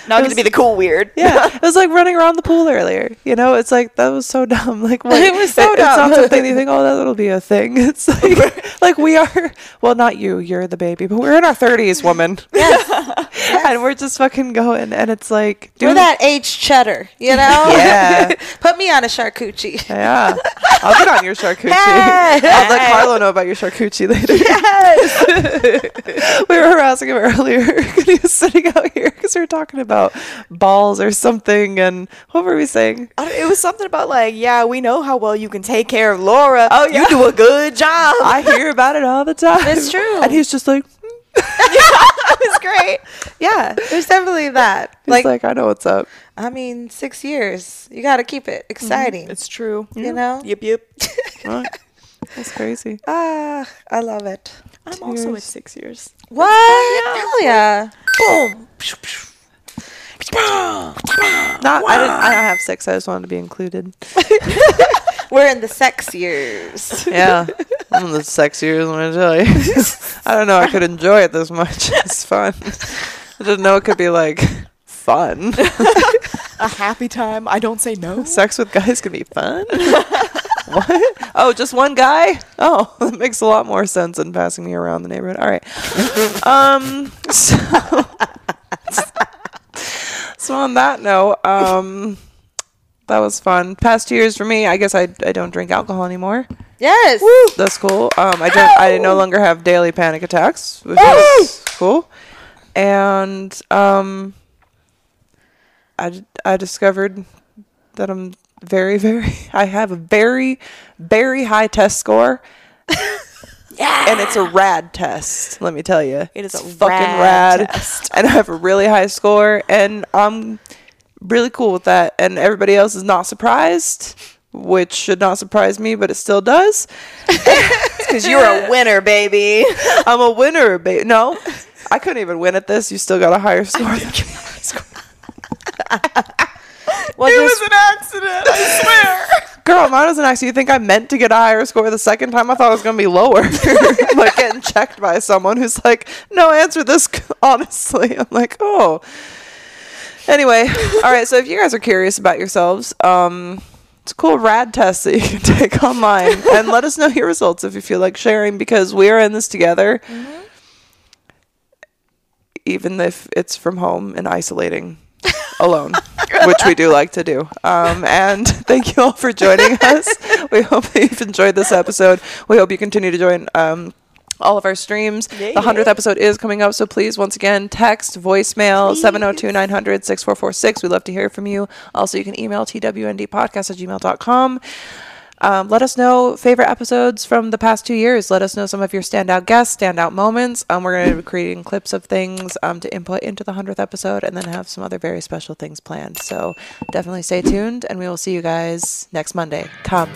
now I get to be the cool weird. Yeah, it was like running around the pool earlier. You know, it's like that was so dumb. Like what, It was so dumb. It's not something you think, oh, that'll be a thing. It's like, like we are. Well, not you. You're the baby, but we're in our thirties, woman. Yeah. And we're just fucking going, and it's like, We're that age cheddar, you know? Yeah. Put me on a charcuterie. Yeah, I'll get on your charcuterie. Hey. I'll let Carlo know about your charcuterie later. Yes. we were harassing him earlier. he was sitting out here because we were talking about balls or something, and what were we saying? It was something about like, yeah, we know how well you can take care of Laura. Oh yeah, you do a good job. I hear about it all the time. It's true. And he's just like, it was great. Yeah, there's definitely that. he's Like, like, I know what's up. I mean, six years. You got to keep it exciting. It's true. You know? Yep, yep. Right? That's crazy. Ah, I love it. I'm also at six years. What? Hell yeah. Boom. Not, I didn't. I don't have sex. I just wanted to be included. We're in the sex years. Yeah, I'm in the sex years. Let me tell you. I don't know. I could enjoy it this much. It's fun. I didn't know it could be like fun. A happy time. I don't say no. Sex with guys can be fun. What? Oh, just one guy? Oh, that makes a lot more sense than passing me around the neighborhood. All right. Um. So, so on that note, um, that was fun. Past two years for me. I guess I I don't drink alcohol anymore. Yes. That's cool. Um, I don't. I no longer have daily panic attacks, which is cool. And um, I I discovered that I'm very very. I have a very very high test score. yeah. And it's a RAADS test. Let me tell you, It is a fucking rad rad. test. And I have a really high score, and I'm really cool with that. And everybody else is not surprised. Which should not surprise me, but it still does. Because you're a winner, baby. I'm a winner, baby. No, I couldn't even win at this. You still got a higher score Well, just, an accident, I swear. Girl, mine was an accident. You think I meant to get a higher score the second time? I thought it was going to be lower. like getting checked by someone who's like, no, answer this honestly. I'm like, oh. Anyway, all right. So if you guys are curious about yourselves, um, it's a cool RAADS test that you can take online and let us know your results if you feel like sharing because we are in this together. Even if it's from home and isolating alone, which we do like to do. Um, and thank you all for joining us. We hope that you've enjoyed this episode. We hope you continue to join. Um, all of our streams. The 100th episode is coming up, so please, once again, text, voicemail, 702 900 6446. We'd love to hear from you. Also, you can email twndpodcast at gmail.com. Um, let us know favorite episodes from the past two years. Let us know some of your standout guests, standout moments. Um, we're going to be creating clips of things um, to input into the 100th episode and then have some other very special things planned. So definitely stay tuned, and we will see you guys next Monday. Come.